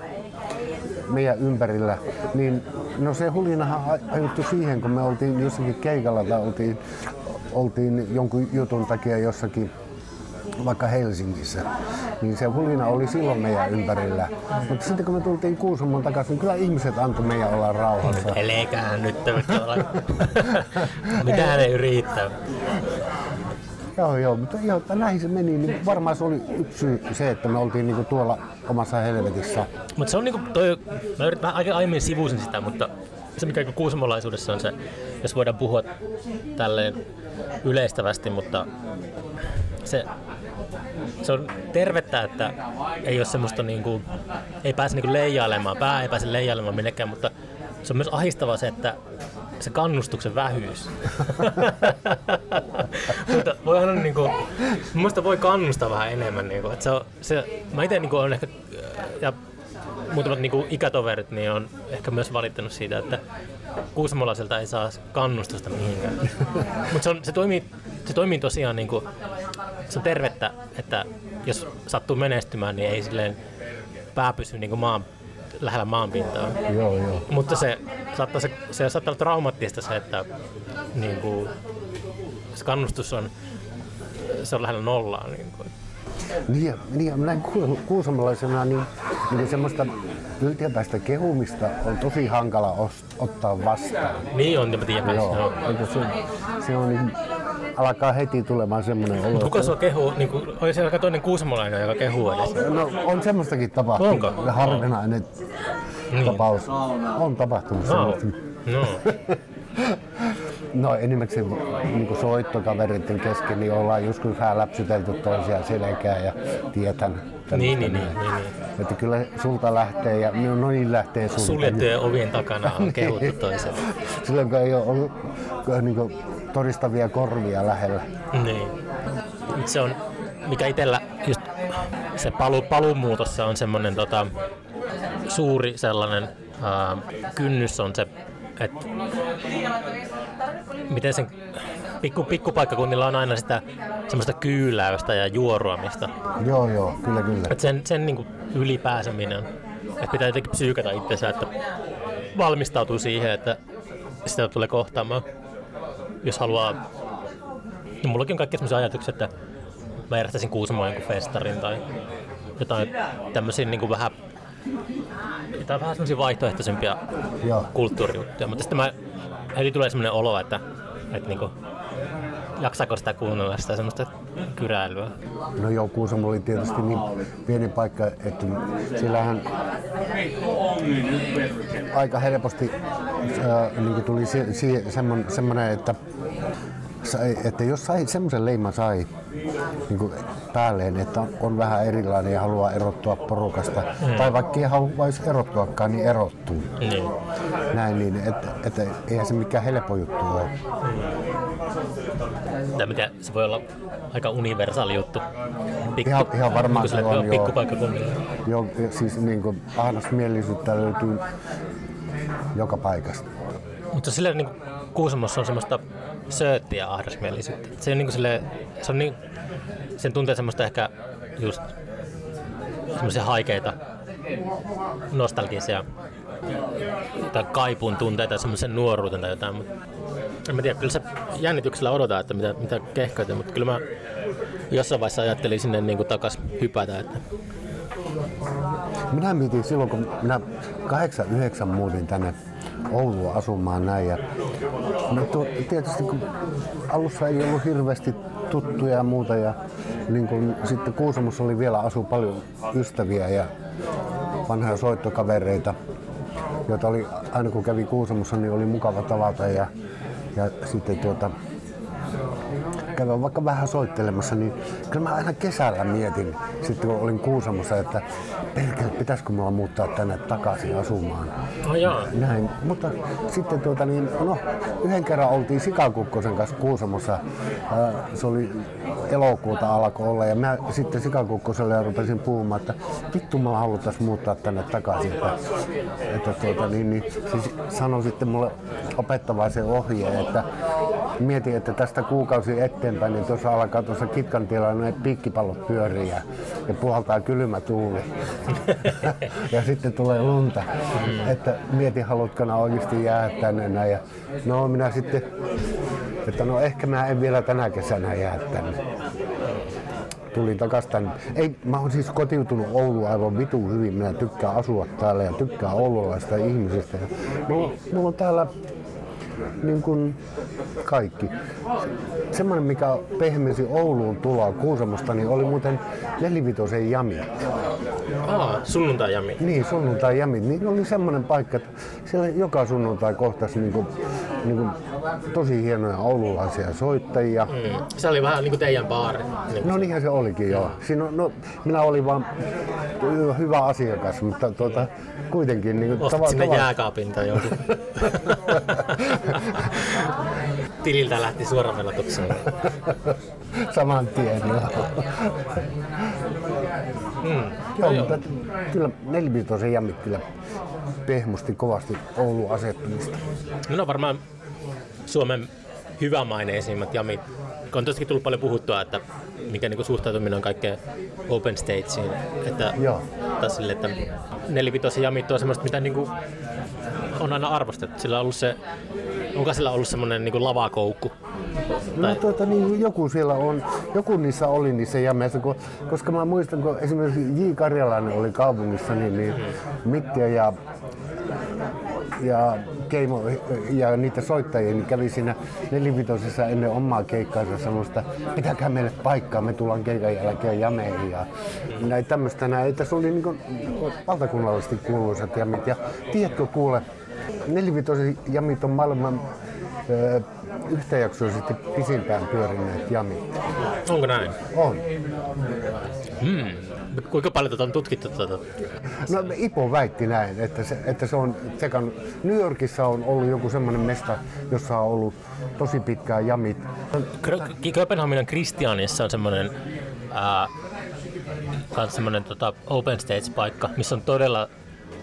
Speaker 1: meidän ympärillä, niin no se hulinahan a- ajoittui siihen, kun me oltiin jossakin keikalla tai oltiin, oltiin jonkun jutun takia jossakin vaikka Helsingissä, niin se hulina oli silloin meidän ympärillä. Mutta sitten kun me tultiin Kuusamon takaisin, niin kyllä ihmiset antoi meidän olla rauhassa.
Speaker 2: Elekää nyt. Mitään ei yrittää.
Speaker 1: Joo, joo, mutta joo, että näin se meni. Niin varmaan se oli yksi syy se, että me oltiin niinku tuolla omassa helvetissä.
Speaker 2: Mutta se on niinku toi, mä yritän vähän aika aiemmin sivusin sitä, mutta se mikä niinku kuusamolaisuudessa on se, jos voidaan puhua tälleen yleistävästi, mutta se, se on tervettä, että ei ole semmoista niinku, ei pääse niinku leijailemaan, pää ei pääse leijailemaan minnekään, mutta se on myös ahistavaa se, että se kannustuksen vähyys. mutta voi aina niinku, mun voi kannustaa vähän enemmän. Niinku, että se on, se, mä itse niinku on ehkä, ja muutamat niinku ikätoverit niin on ehkä myös valittanut siitä, että kuusamolaiselta ei saa kannustusta mihinkään. Mutta se, se, toimii, se toimii tosiaan, niinku, se on tervettä, että jos sattuu menestymään, niin ei silleen pää pysy niinku maan, lähellä maanpintaa.
Speaker 1: Joo, joo.
Speaker 2: Mutta se saattaa, se, se saattaa olla traumaattista se, että niin kuin, se kannustus on, se on lähellä nollaa. Niin kuin.
Speaker 1: Niin, ja- niin ja näin ku- kuusamolaisena, niin, niin semmoista yltiöpäistä kehumista on tosi hankala os, ottaa vastaan.
Speaker 2: Niin on, mä tiedän.
Speaker 1: Joo,
Speaker 2: Joo.
Speaker 1: Se, se on niin, alkaa heti tulemaan semmoinen olo.
Speaker 2: Kuka sua kehuu? Niin kuin, oli siellä toinen kuusamolainen, joka kehuu edes.
Speaker 1: No on semmoistakin tapahtunut.
Speaker 2: Onko?
Speaker 1: Harvinainen
Speaker 2: Niin.
Speaker 1: tapaus. On tapahtunut
Speaker 2: No.
Speaker 1: semmoista.
Speaker 2: no.
Speaker 1: No enimmäkseen niin soittokavereiden kesken niin ollaan joskus vähän läpsytelty toisiaan selkää ja tietän.
Speaker 2: Niin, niin, niin, niin, niin.
Speaker 1: Että kyllä sulta lähtee ja no niin lähtee sulta.
Speaker 2: Suljettujen ovien takana on kehuttu toisen.
Speaker 1: Silloin kun ei ole ollut niin kuin, todistavia korvia lähellä.
Speaker 2: Niin. Se on, mikä itsellä just se palu, paluumuutossa on semmoinen tota, suuri sellainen ää, kynnys on se, että miten sen pikku, pikkupaikkakunnilla on aina sitä semmoista kyyläystä ja juoruamista.
Speaker 1: Joo, joo, kyllä, kyllä.
Speaker 2: Et sen sen niin ylipääseminen että pitää jotenkin psyykata itsensä, että valmistautuu siihen, että sitä tulee kohtaamaan. Jos haluaa, no mullakin on kaikki sellaisia ajatuksia, että mä järjestäisin Kuusamoon jonkun festarin tai jotain tämmöisiä niin kuin vähän jotain vähän semmoisia vaihtoehtoisempia
Speaker 1: Joo.
Speaker 2: kulttuurijuttuja, mutta sitten mä, heti tulee semmoinen olo, että, että niinku, jaksaako sitä kuunnella sitä semmoista kyräilyä.
Speaker 1: No joo, Kuusamo oli tietysti niin pieni paikka, että siellähän aika helposti äh, niin tuli si- si- semmoinen, semmoinen, että, sai, että jos sai semmoisen leiman sai niin kuin päälleen, että on, on vähän erilainen ja haluaa erottua porukasta, mm. tai vaikka ei haluaisi erottuakaan, niin erottuu.
Speaker 2: Niin.
Speaker 1: Näin niin, että, että eihän se mikään helppo juttu ole.
Speaker 2: Tai mitä, se voi olla aika universaali juttu. Pikku,
Speaker 1: Ihan- ihan varmaan se on, joo. Joo, siis niin kuin ahdasmielisyyttä löytyy joka paikasta.
Speaker 2: Mutta silleen niin Kuusamossa on semmoista sööttiä ahdasmielisyyttä. Se on niin kuin silleen, se on niin, sen tuntee semmoista ehkä just semmoisia haikeita, nostalgisia tai kaipuun tunteita, semmoisen nuoruuden tai jotain. Mutta en mä tiedä, kyllä se jännityksellä odotaa, että mitä, mitä kehkoita, mutta kyllä mä jossain vaiheessa ajattelin sinne niin kuin takas hypätä. Että
Speaker 1: Minä mietin silloin, kun minä 89 muutin tänne Ouluun asumaan näin. Ja no tuo, tietysti kun alussa ei ollut hirveästi tuttuja ja muuta. Ja niin kun, sitten Kuusamossa oli vielä asu paljon ystäviä ja vanhoja soittokavereita, joita oli aina kun kävi Kuusamossa, niin oli mukava tavata. Ja, ja sitten tuota, käydä vaikka vähän soittelemassa, niin kyllä mä aina kesällä mietin, sitten kun olin Kuusamossa, että perkele, pitäisikö mulla muuttaa tänne takaisin asumaan.
Speaker 2: oh jaa.
Speaker 1: Näin, mutta sitten tuota niin, no, yhden kerran oltiin Sikakukkosen kanssa Kuusamossa. Se oli elokuuta alkoi olla ja mä sitten Sikakukkoselle rupesin puhumaan, että vittu mä haluttaisiin muuttaa tänne takaisin. Että, että tuota, niin, niin, siis sanoi sitten mulle opettavaisen ohjeen, että mietin, että tästä kuukausi eteenpäin, niin tuossa alkaa tuossa kitkan tiellä ne piikkipallot pyörii ja, puhaltaa kylmä tuuli. ja sitten tulee lunta. Että mietin, haluatko oikeasti jäädä tänne näin. Ja no minä sitten, että no ehkä mä en vielä tänä kesänä jää tänne. Tulin takas tänne. Ei, mä oon siis kotiutunut Ouluun aivan vitu hyvin. Minä tykkään asua täällä ja tykkään oululaista ihmisistä. Ja mulla, mulla on täällä niin kuin kaikki. Semmoinen, mikä pehmisi Ouluun tuloa Kuusamosta, niin oli muuten nelivitosen jami.
Speaker 2: Aa, sunnuntai jami.
Speaker 1: Niin, sunnuntai jamit, niin oli semmoinen paikka, että siellä joka sunnuntai kohtasi niin kuin, niin kuin tosi hienoja oululaisia soittajia.
Speaker 2: Mm. Se oli vähän niin kuin teidän baari. Niin.
Speaker 1: No niinhän se olikin joo. Siinä, on- no, minä olin vaan hyvä asiakas, mutta tuota, kuitenkin niin kuin,
Speaker 2: Ostit sinne jääkaapin tai jonkun. Tililtä lähti suoraan velotukseen.
Speaker 1: saman tien. Joo.
Speaker 2: Mm.
Speaker 1: Joo, mutta kyllä nelivitosen jammit kyllä pehmusti kovasti Oulun asettumista.
Speaker 2: No ne on varmaan Suomen hyvämaineisimmat jamit. On tosiaankin tullut paljon puhuttua, että mikä niinku suhtautuminen on kaikkeen open stageen. Että,
Speaker 1: Joo.
Speaker 2: tai sille, että nelivitosen jamit on semmoista, mitä niinku on aina arvostettu. Sillä on ollut se, onko sillä ollut semmoinen niinku lavakoukku?
Speaker 1: No tuota, niin joku siellä on, joku niissä oli niissä jameissa, kun, koska mä muistan, kun esimerkiksi J. Karjalainen oli kaupungissa, niin, niin Mittiä ja ja Keimo ja niitä soittajia niin kävi siinä nelivitosessa ennen omaa keikkaansa semmoista, pitäkää meille paikkaa, me tullaan keikan jälkeen jameihin ja näin tämmöistä näin. Että se oli niin kuin valtakunnallisesti kuuluisat jamit. Ja tiedätkö kuule, nelivitosen jamit on maailman ö, yhtäjaksoisesti pisimpään pyörineet jamit.
Speaker 2: Onko näin?
Speaker 1: On.
Speaker 2: Hmm. Kuinka paljon tätä on tutkittu? Tuota?
Speaker 1: No Ipo väitti näin, että se, että se on sekan... New Yorkissa on ollut joku semmoinen mesta, jossa on ollut tosi pitkään jamit.
Speaker 2: Kö- Kööpenhaminan Kristianissa on semmoinen ää, kans semmoinen tota, open stage-paikka, missä on todella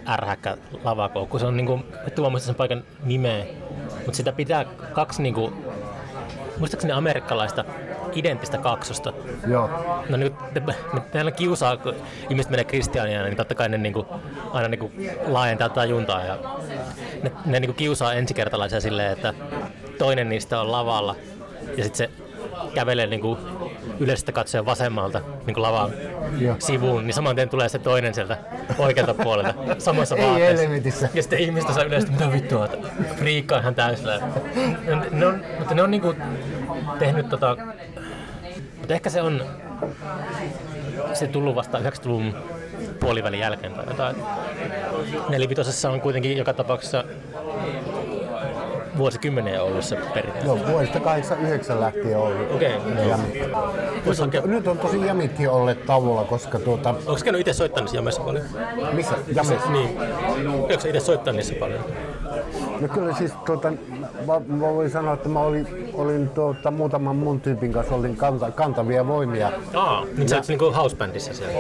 Speaker 2: ärhäkkä lavakoukku. Se on niinku, et muista sen paikan nimeä, mutta sitä pitää kaksi niinku, muistaakseni amerikkalaista identtistä kaksosta.
Speaker 1: Joo.
Speaker 2: No nyt ne, ne, ne kiusaa, kun ihmiset menee kristiaania, niin totta kai ne niinku, aina niinku laajentaa tajuntaa ja ne, ne niinku kiusaa ensikertalaisia silleen, että toinen niistä on lavalla ja sitten se kävelee niinku yleistä katsoen vasemmalta niinku lavan
Speaker 1: Joo.
Speaker 2: sivuun, niin saman tien tulee se toinen sieltä oikealta puolelta samassa
Speaker 1: Ei
Speaker 2: vaatteessa.
Speaker 1: helvetissä.
Speaker 2: Ja sitten ihmistä saa yleisesti, mitä vittua, että friikka on ihan täysillä. Ne, ne on, mutta ne on niinku tehnyt tota... Mutta ehkä se on se tullut vasta 90-luvun puolivälin jälkeen tai jotain. Nelivitosessa on kuitenkin joka tapauksessa vuosikymmeniä ollut se perinne.
Speaker 1: Joo, vuodesta 89 lähtien ollut.
Speaker 2: Okei, okay. Voisi hakea-
Speaker 1: Nyt on tosi jamitkin olleet tauolla, koska tuota...
Speaker 2: Onko käynyt itse soittaa niissä jamessa paljon?
Speaker 1: Missä? Jamissa?
Speaker 2: Niin. Onko itse soittaa niissä paljon?
Speaker 1: No kyllä siis tuota, mä, mä voin sanoa, että mä olin, olin tuota, muutaman mun tyypin kanssa olin kanta, kantavia voimia.
Speaker 2: Aa, niin sä oot niinku housebandissa siellä.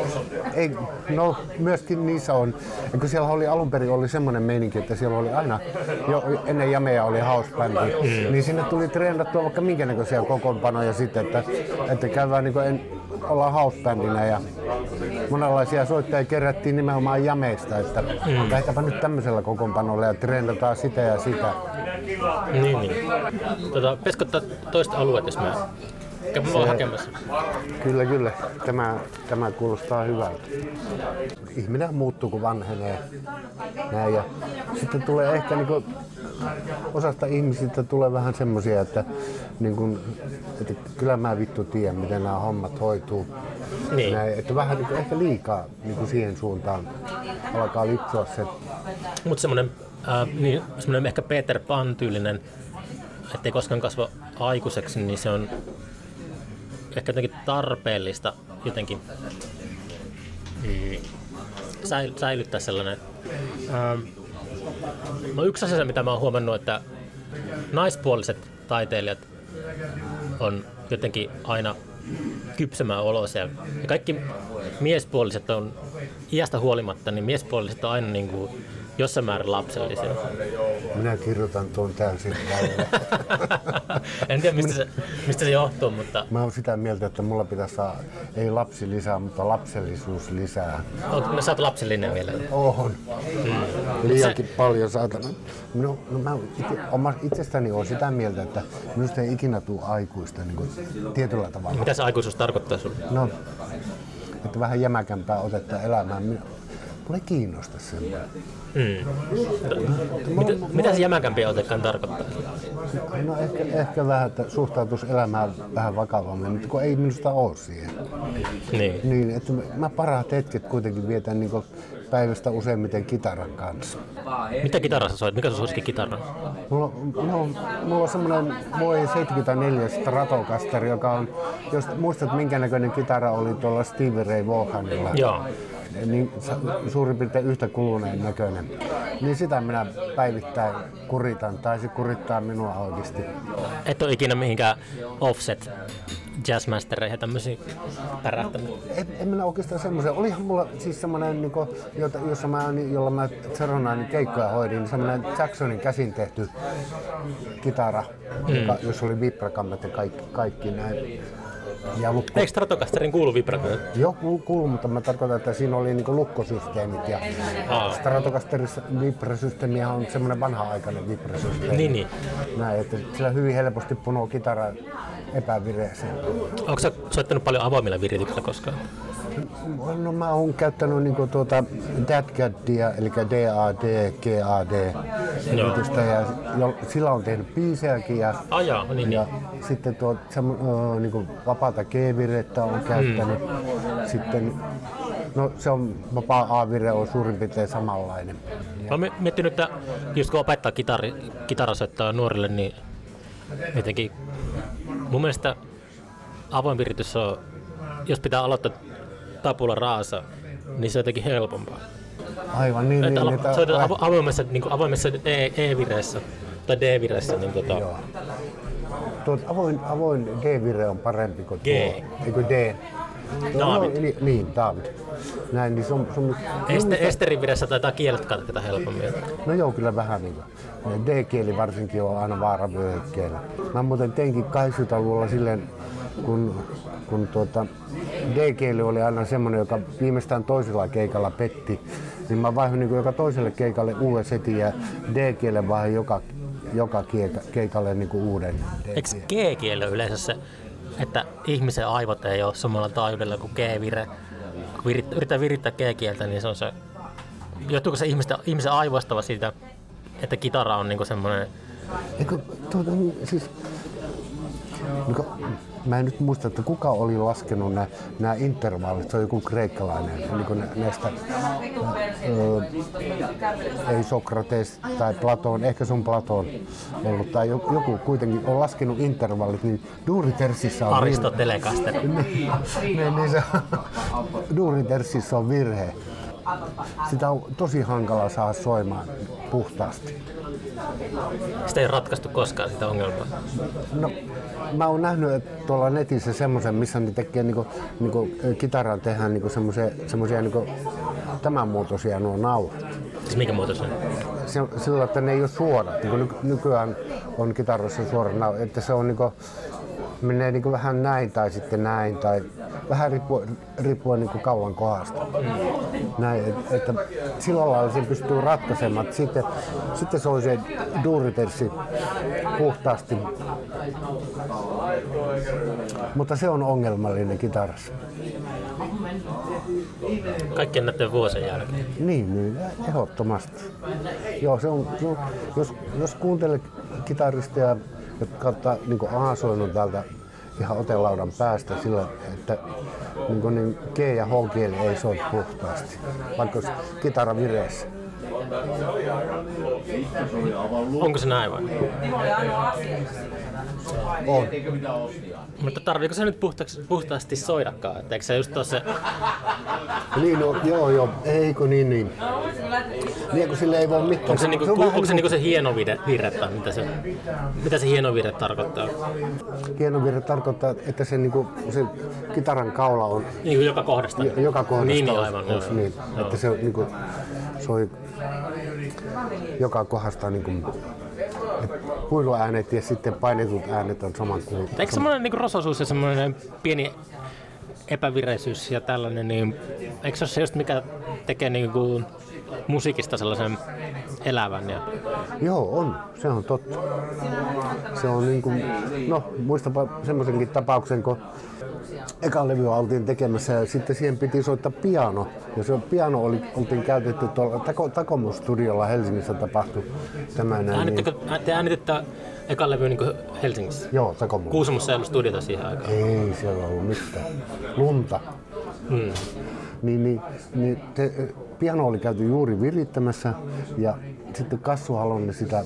Speaker 1: Ei, no myöskin niissä on, ja kun siellä oli alun perin oli semmoinen meininki, että siellä oli aina, jo ennen jameja oli housebandi, mm. niin sinne tuli treenattua vaikka minkä näköisiä kokoonpanoja sitten, että, että käydään niin en, ollaan housebandina ja monenlaisia soittajia kerättiin nimenomaan jameista, että mm. lähdetäänpä nyt tämmöisellä kokoonpanolla ja treenataan sitä ja sitä.
Speaker 2: Niin, niin. Tota, pitäisikö ottaa toista alueet, jos mä käyn vaan hakemassa?
Speaker 1: Kyllä, kyllä. Tämä, tämä kuulostaa hyvältä. Ihminen muuttuu, kun vanhenee. Näin, ja sitten tulee ehkä niin osasta ihmisistä tulee vähän semmoisia, että, niin kuin, että kyllä mä vittu tiedän, miten nämä hommat hoituu.
Speaker 2: Niin.
Speaker 1: Näin, että vähän niin kuin, ehkä liikaa niin kuin siihen suuntaan alkaa lipsua se.
Speaker 2: Mutta semmoinen äh, niin, semmoinen ehkä Peter Pan-tyylinen, ettei koskaan kasva aikuiseksi, niin se on ehkä jotenkin tarpeellista jotenkin mm, säil- säilyttää sellainen. Ähm, no yksi asia, mitä mä oon huomannut, että naispuoliset taiteilijat on jotenkin aina kypsemään oloisia. Ja kaikki miespuoliset on iästä huolimatta, niin miespuoliset on aina niin kuin jossain määrin lapsellisia.
Speaker 1: Minä kirjoitan tuon täysin
Speaker 2: en tiedä, mistä se, mistä se johtuu, mutta
Speaker 1: Mä oon sitä mieltä, että mulla pitäisi saa, ei lapsi lisää, mutta lapsellisuus lisää.
Speaker 2: oot, no, sä oot lapsellinen vielä.
Speaker 1: Oon. Liiankin paljon saatana. No, no mä ite, oma, itsestäni olen sitä mieltä, että minusta ei ikinä tule aikuista niin kuin, tietyllä tavalla.
Speaker 2: Mitä se aikuisuus tarkoittaa sulle?
Speaker 1: No, että vähän jämäkämpää otetta elämään. Mulla ei kiinnosta semmoinen.
Speaker 2: Mm. Mitä, mitä se jämäkämpi otekaan tarkoittaa?
Speaker 1: No ehkä, ehkä vähän, että suhtautuisi elämään vähän vakavammin, mutta kun ei minusta ole siihen.
Speaker 2: Niin.
Speaker 1: Niin, että mä- parhaat hetket kuitenkin vietän niin päivästä useimmiten kitaran kanssa.
Speaker 2: Mitä kitarassa soit? Mikä sun suosikin kitara?
Speaker 1: Mulla, on- mulla, on, semmoinen vuoden 74 Stratocaster, joka on, jos muistat minkä näköinen kitara oli tuolla Stevie Ray Vaughanilla.
Speaker 2: Joo.
Speaker 1: Niin suurin piirtein yhtä kuluneen näköinen. Niin sitä minä päivittäin kuritan, tai se kurittaa minua oikeasti.
Speaker 2: Et ole ikinä mihinkään offset jazzmastereihin ja tämmöisiin pärähtänyt.
Speaker 1: En, en minä oikeastaan semmoisen. Olihan mulla siis semmoinen, niin jota, jossa mä, niin- jolla mä Zeronainin keikkoja hoidin, niin semmoinen Jacksonin käsin tehty kitara, mm. joka, jossa oli vibrakammet ja kaikki, kaikki näin. Ja lukko,
Speaker 2: Eikö Stratocasterin kuulu vibrakoon?
Speaker 1: Joo, kuul- kuuluu, mutta mä tarkoitan, että siinä oli niinku lukkosysteemit ja
Speaker 2: Aa.
Speaker 1: Stratocasterissa vibrasysteemi on semmoinen vanha-aikainen vibrasysteemi.
Speaker 2: Niin, niin.
Speaker 1: Näin, että sillä hyvin helposti punoo kitara epävireeseen.
Speaker 2: Onko sä soittanut paljon avoimilla virityksillä koskaan?
Speaker 1: No mä oon käyttänyt niinku tuota DAD-GADia, eli DAD, GAD yritystä ja jo, sillä on tehnyt biisejäkin ja,
Speaker 2: Ah jaa, niin, niin.
Speaker 1: ja sitten tuo semmo, ö, niinku vapaata G-virettä on käyttänyt. Sitten no se on vapaa A-vire on suurin piirtein samanlainen.
Speaker 2: Mä oon mi- miettinyt, että just kun opettaa kitari, kitarasoittaa nuorille, niin jotenkin mun mielestä avoin viritys on, jos pitää aloittaa tapula raasa, niin se on jotenkin helpompaa.
Speaker 1: Aivan niin,
Speaker 2: Että
Speaker 1: niin että
Speaker 2: soitetaan avo- avoimessa, niin kuin avoimessa E- E-vireessä tai D-vireessä, niin tota,
Speaker 1: Joo. Tuo avoin, avoin G-vire on parempi kuin
Speaker 2: G.
Speaker 1: tuo. Eikö D? Tuo-
Speaker 2: David.
Speaker 1: No, eli, niin, David. Näin, niin se on, se on
Speaker 2: este, esterin vireessä taitaa kielet katketa helpommin.
Speaker 1: No joo, kyllä vähän niin kuin. D-kieli varsinkin on aina vaaravyöhykkeellä. Mä muuten teinkin 80-luvulla silleen kun, kun tuota, DG oli aina semmoinen, joka viimeistään toisella keikalla petti, niin mä vaihdin niin joka toiselle keikalle uuden setin ja DGlle vaihdin joka, joka keika, keikalle niin kuin uuden
Speaker 2: Eikö. G-kieli yleensä se, että ihmisen aivot ei ole samalla taajuudella kuin G-vire? Kun virit- yrittää virittää G-kieltä, niin se on se... Johtuuko se ihmisten, ihmisen aivoistava siitä, että kitara on niinku semmoinen...
Speaker 1: Eikö, tuota, niin, siis, kuin, mä en nyt muista, että kuka oli laskenut nämä, intervallit, se on joku kreikkalainen, niin näistä, ö, ei Sokrates tai Platon, ehkä se on Platon ollut, tai joku, joku kuitenkin on laskenut intervallit, niin Duuritersissa on virhe.
Speaker 2: Aristotelekasta.
Speaker 1: Niin, niin, niin se, Duuritersissa on virhe. Sitä on tosi hankala saada soimaan puhtaasti.
Speaker 2: Sitä ei ratkaistu koskaan sitä ongelmaa.
Speaker 1: No, mä oon nähnyt että tuolla netissä semmoisen, missä ne tekee niinku, niinku kitaraan tehdään niinku semmoisia niinku, tämän muotoisia nuo nauhat.
Speaker 2: Siis mikä muutos se on?
Speaker 1: Se, sillä että ne ei ole suorat, niin kuin nykyään on kitarassa suorat nauhat, että se on niinku, menee niinku vähän näin tai sitten näin tai vähän riippuen, riippuen niinku kauan kohdasta. Näin, et, että sillä lailla sen pystyy ratkaisemaan. Sitten, sitten se on se duuriterssi puhtaasti. Mutta se on ongelmallinen kitarassa.
Speaker 2: Kaikkien näiden vuosien jälkeen.
Speaker 1: Niin, niin ehdottomasti. Joo, se on, no, jos, jos kuuntelee kitaristeja, jotka ottaa niin aasoinut täältä ihan otelaudan päästä sillä, että niin, kuin, niin G ja H kieli ei soi puhtaasti, vaikka olisi kitara vireessä.
Speaker 2: Onko se näin vai?
Speaker 1: On.
Speaker 2: Mutta tarviiko se nyt puhtaasti, puhtaasti soidakaan? Et eikö se just se...
Speaker 1: Niin, no, joo, joo, eikö niin, niin. Niin, kun sille ei voi mitään.
Speaker 2: Onko se, niinku,
Speaker 1: on
Speaker 2: pu,
Speaker 1: vähän
Speaker 2: onko se niinku se hieno vire, virre tai mitä se, mitä se hieno virre tarkoittaa?
Speaker 1: hieno virhe tarkoittaa, että se, niin kuin, se kitaran kaula on
Speaker 2: Niin kuin joka kohdasta.
Speaker 1: Jo- joka kohdasta
Speaker 2: Niin, niin aivan.
Speaker 1: olisi
Speaker 2: joo.
Speaker 1: niin,
Speaker 2: Joo.
Speaker 1: että se niin kuin, soi joka kohdasta niin kuin, huiluäänet ja sitten painetut äänet on saman kuin...
Speaker 2: Eikö semmoinen niin rososuus ja semmoinen pieni epävireisyys ja tällainen, niin eikö se ole se just mikä tekee niin kuin musiikista sellaisen elävän? Ja...
Speaker 1: Joo, on. Se on totta. Se on niin kuin, no muistapa semmoisenkin tapauksen, kun eka levy oltiin tekemässä ja sitten siihen piti soittaa piano. Ja se piano oli, oltiin käytetty tuolla Tako, Takomus-studiolla Helsingissä tapahtui tämä näin. Niin,
Speaker 2: Äänittekö, te äänititte ekan levy niin Helsingissä?
Speaker 1: joo, Takomus.
Speaker 2: Kuusamossa ei ollut studiota siihen aikaan.
Speaker 1: Ei siellä ollut mitään. Lunta.
Speaker 2: Mm.
Speaker 1: Niin, niin, niin te, piano oli käyty juuri virittämässä ja sitten Kassu Halonen sitä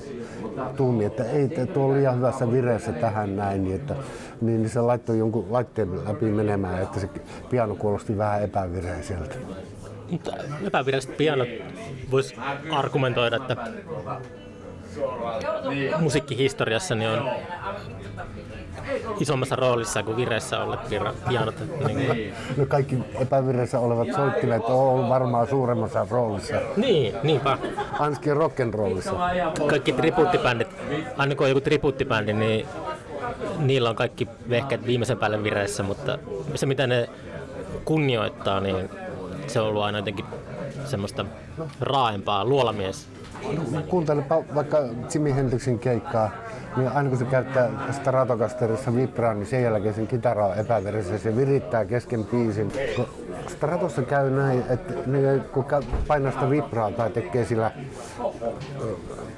Speaker 1: tuumi, että ei, tuo on liian hyvässä vireessä tähän näin, niin, että, niin, niin se laittoi jonkun laitteen läpi menemään, että se piano kuulosti vähän epävireiseltä.
Speaker 2: Mutta epäviralliset pianot voisi argumentoida, että musiikkihistoriassa niin on isommassa roolissa kuin vireessä olleet pianot. Niin,
Speaker 1: No kaikki epävireessä olevat soittimet on varmaan suuremmassa roolissa,
Speaker 2: niin, niinpä.
Speaker 1: ainakin rock'n'rollissa.
Speaker 2: Kaikki tribuuttibändit, aina kun on joku tribuuttibändi, niin niillä on kaikki vehkeet viimeisen päälle vireessä, mutta se mitä ne kunnioittaa, niin se on ollut aina jotenkin semmoista raaempaa, luolamies.
Speaker 1: Kuuntelepa vaikka Jimi Hendrixin keikkaa, niin aina kun se käyttää Stratocasterissa vibraa, niin sen jälkeen sen kitara on epäverisessä. Se virittää kesken biisin. Kun Stratossa käy näin, että kun painaa sitä vibraa tai tekee sillä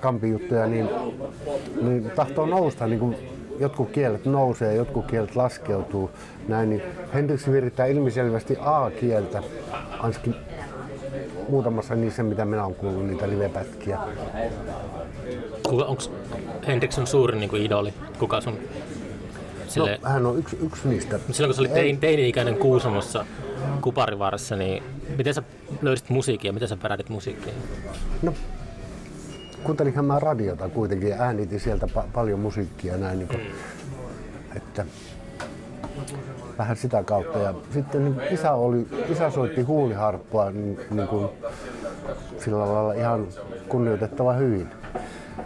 Speaker 1: kampijuttuja, niin, niin tahtoo nousta niin kuin jotkut kielet nousee, jotkut kielet laskeutuu. Näin, niin Hendrix virittää ilmiselvästi A-kieltä, ainakin muutamassa niissä, mitä minä olen kuullut, niitä livepätkiä.
Speaker 2: Onko Hendrix on suurin niin kuin idoli? Kuka sun... Sille,
Speaker 1: No, hän on yksi, yksi niistä.
Speaker 2: silloin kun sä olit tein, teini-ikäinen Kuusamossa Kuparivaarassa, niin miten sä löysit musiikkia? Miten sä perätit musiikkia?
Speaker 1: No, kuuntelinhan mä radiota kuitenkin ja äänitin sieltä pa- paljon musiikkia näin, niin kuin, että vähän sitä kautta. Ja sitten niin isä, oli, isä soitti huuliharppua niin, niin kuin, sillä lailla ihan kunnioitettava hyvin.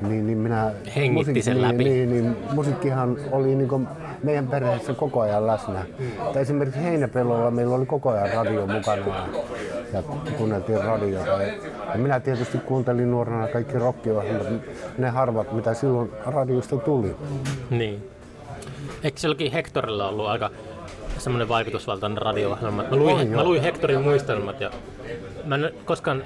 Speaker 1: Niin, niin minä,
Speaker 2: Hengitti sen
Speaker 1: niin,
Speaker 2: läpi.
Speaker 1: Niin, niin, musiikkihan oli niin kuin meidän perheessä koko ajan läsnä. Mm. Esimerkiksi Heinäpellolla meillä oli koko ajan radio mukana ja, kuunneltiin radiota. Ja, minä tietysti kuuntelin nuorena kaikki rockiohjelmat, ne harvat mitä silloin radiosta tuli.
Speaker 2: Niin. Eikö silloinkin Hectorilla ollut aika semmoinen vaikutusvaltainen radio-ohjelma? Mä luin, mä luin Hectorin muistelmat ja mä en koskaan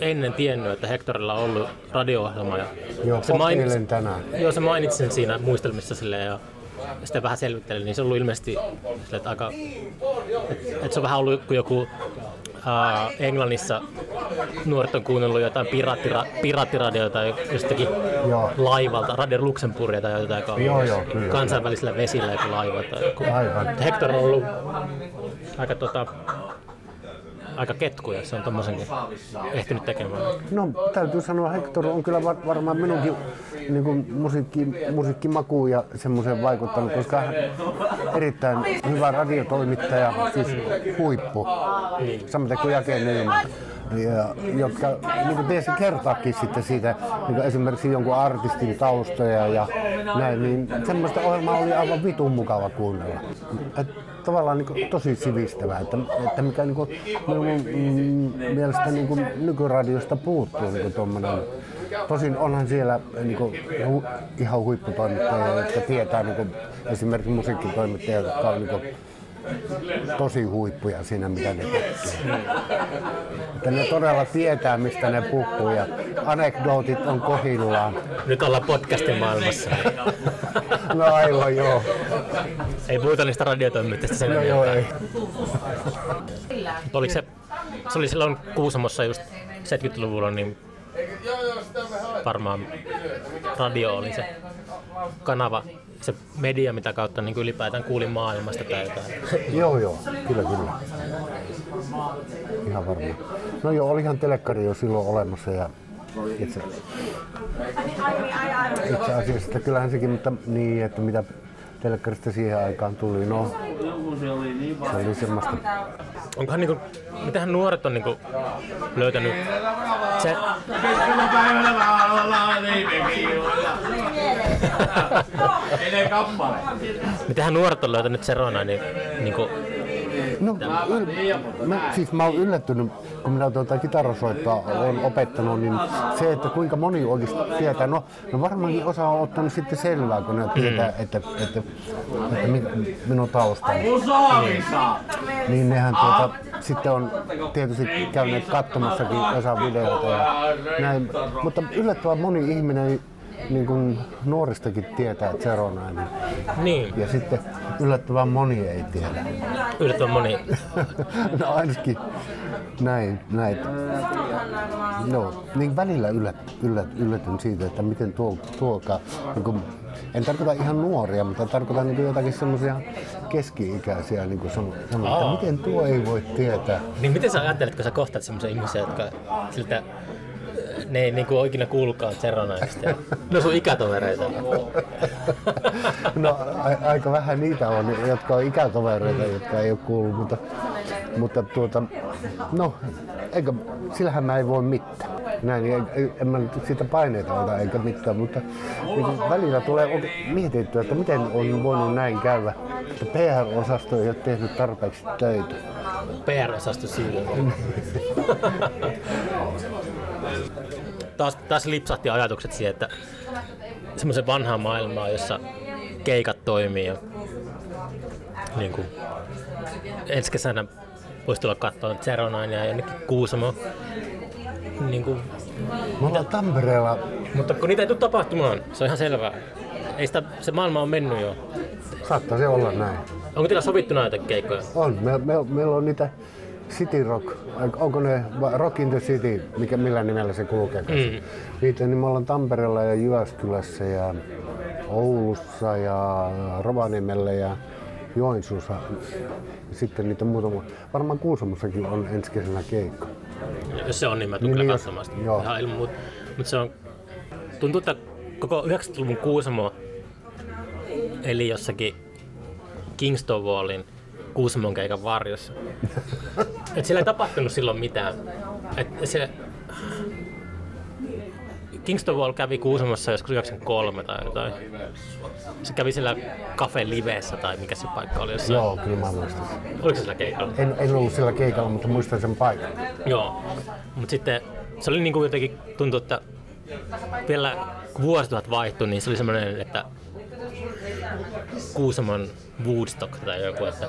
Speaker 2: ennen tiennyt, että Hectorilla on ollut radio-ohjelma. Ja
Speaker 1: Joo,
Speaker 2: se mainitsi,
Speaker 1: tänään.
Speaker 2: joo, se mainitsi sen siinä muistelmissa silleen ja sitten vähän selvittelin, niin se on ollut ilmeisesti silleen, että aika, että, että se on vähän ollut kuin joku Uh, Englannissa nuoret on kuunnellut jotain piraattira, piraattiradioita jostakin
Speaker 1: Joo.
Speaker 2: laivalta, Radio Luxemburgia tai jotain, joka on
Speaker 1: Joo, joo, kyllä.
Speaker 2: kansainvälisillä vesillä joku laiva. Tai joku.
Speaker 1: Aivan.
Speaker 2: Hector on ollut aika, tota, aika ketku ja se on tommosenkin ehtinyt tekemään.
Speaker 1: No täytyy sanoa, Hector on kyllä var- varmaan minunkin niin kuin musiikki, musiikkimakuun ja semmoisen vaikuttanut, koska hän erittäin hyvä radiotoimittaja, siis huippu, samaten kuin Jake Nyman. Ja, jotka niin tiesi kertaakin sitten siitä niin esimerkiksi jonkun artistin taustoja ja näin, niin semmoista ohjelmaa oli aivan vitun mukava kuunnella. Et tavallaan niin kuin, tosi sivistävää, että, että mikä niin kuin, minun mm, mielestä niin kuin, nykyradiosta puuttuu niin kuin tommonen. Tosin onhan siellä niin kuin, hu, ihan huipputoimittajia, jotka tietää niin kuin, esimerkiksi musiikkitoimittajia, jotka on niin kuin, tosi huippuja siinä, mitä ne tekee. Että ne todella tietää, mistä ne puhuu ja anekdootit on kohillaan.
Speaker 2: Nyt ollaan podcastin maailmassa.
Speaker 1: No aivan joo.
Speaker 2: ei puhuta niistä radiotoimittajista sen
Speaker 1: No joo, ei.
Speaker 2: Oliko se, se oli silloin Kuusamossa just 70-luvulla, niin varmaan radio oli se kanava, se media, mitä kautta niin ylipäätään kuulin maailmasta tai jotain.
Speaker 1: Joo, joo, kyllä, kyllä. Ihan varmaan. No joo, olihan telekkari jo silloin olemassa ja itse, itse asiassa että kyllähän sekin, mutta niin, että mitä telekkarista siihen aikaan tuli, no se oli semmoista.
Speaker 2: Onkohan niinku, mitähän nuoret on niinku löytänyt se, mitähän nuoret on löytänyt Serona, niin niinku,
Speaker 1: No, yl- mä, siis mä oon yllättynyt, kun minä tuota kitarasoittaa olen opettanut, niin se, että kuinka moni oikeasti tietää, no, no varmaankin osa on ottanut sitten selvää, kun ne tietää, että, että, että, että mi, minun taustani. Niin nehän tuota, sitten on tietysti käyneet katsomassakin osa videoita ja näin. Mutta yllättävän moni ihminen niin kuin nuoristakin tietää, että se on nainen.
Speaker 2: niin,
Speaker 1: Ja sitten yllättävän moni ei tiedä.
Speaker 2: yllättävän moni.
Speaker 1: no ainakin näin, näin. No, niin välillä yllät, yllät, yllätyn siitä, että miten tuo, tuokaa, niin kuin, en tarkoita ihan nuoria, mutta tarkoitan niin jotakin semmoisia keski-ikäisiä, niin kuin sano, sano, että miten tuo ei voi tietää.
Speaker 2: Niin miten sä ajattelet, kun sä kohtaat semmoisia ihmisiä, jotka siltä ne ei niinku ole ikinä kuullutkaan Zeronaista. Ne on sun ikätovereita.
Speaker 1: No a, aika vähän niitä on, jotka on ikätovereita, jotka ei ole kuullut, mutta, mutta tuota, no, eikä, sillähän mä ei voi mitään. Näin, niin ei, en mä nyt siitä paineita ota eikä mitään, mutta niin kuin välillä tulee mietittyä, että miten on voinut näin käydä, että PR-osasto ei ole tehnyt tarpeeksi töitä.
Speaker 2: PR-osasto siinä. taas, taas lipsahti ajatukset siihen, että semmoisen vanhaan maailmaan, jossa keikat toimii ja niin kuin, ensi kesänä voisi tulla katsoa Zeronain ja jonnekin Kuusamo. Niin kuin,
Speaker 1: Me ollaan Tampereella,
Speaker 2: mutta kun niitä ei tule tapahtumaan, se on ihan selvää. Ei sitä, se maailma on mennyt jo.
Speaker 1: saattaa se olla näin.
Speaker 2: Onko teillä sovittu näitä keikkoja?
Speaker 1: On, me, me, meillä on niitä City Rock, onko ne Rock in the City, mikä, millä nimellä se kulkee? Mm. Niitä, niin me ollaan Tampereella ja Jyväskylässä ja Oulussa ja Rovaniemellä ja Joensuussa. Sitten niitä muutama, varmaan Kuusamossakin on ensi kesänä keikka.
Speaker 2: Jos se on, niin mä tulen
Speaker 1: Niin,
Speaker 2: sitä.
Speaker 1: joo.
Speaker 2: Muuta. Mutta se on, tuntuu, että koko 90-luvun Kuusamo eli jossakin Kingston Wallin Kuusamon keikan varjossa. Et siellä ei tapahtunut silloin mitään. Et se, Kingston Wall kävi Kuusamossa joskus 93 tai jotain. Se kävi siellä Cafe Livessä tai mikä se paikka oli jossain.
Speaker 1: Joo, kyllä mä muistan.
Speaker 2: Oliko se siellä keikalla?
Speaker 1: En, en ollut sillä keikalla, mutta muistan sen paikan.
Speaker 2: Joo. Mutta sitten se oli niin kuin jotenkin tuntui, että vielä kun vuosituhat vaihtui, niin se oli semmoinen, että Kuusamon Woodstock tai joku, että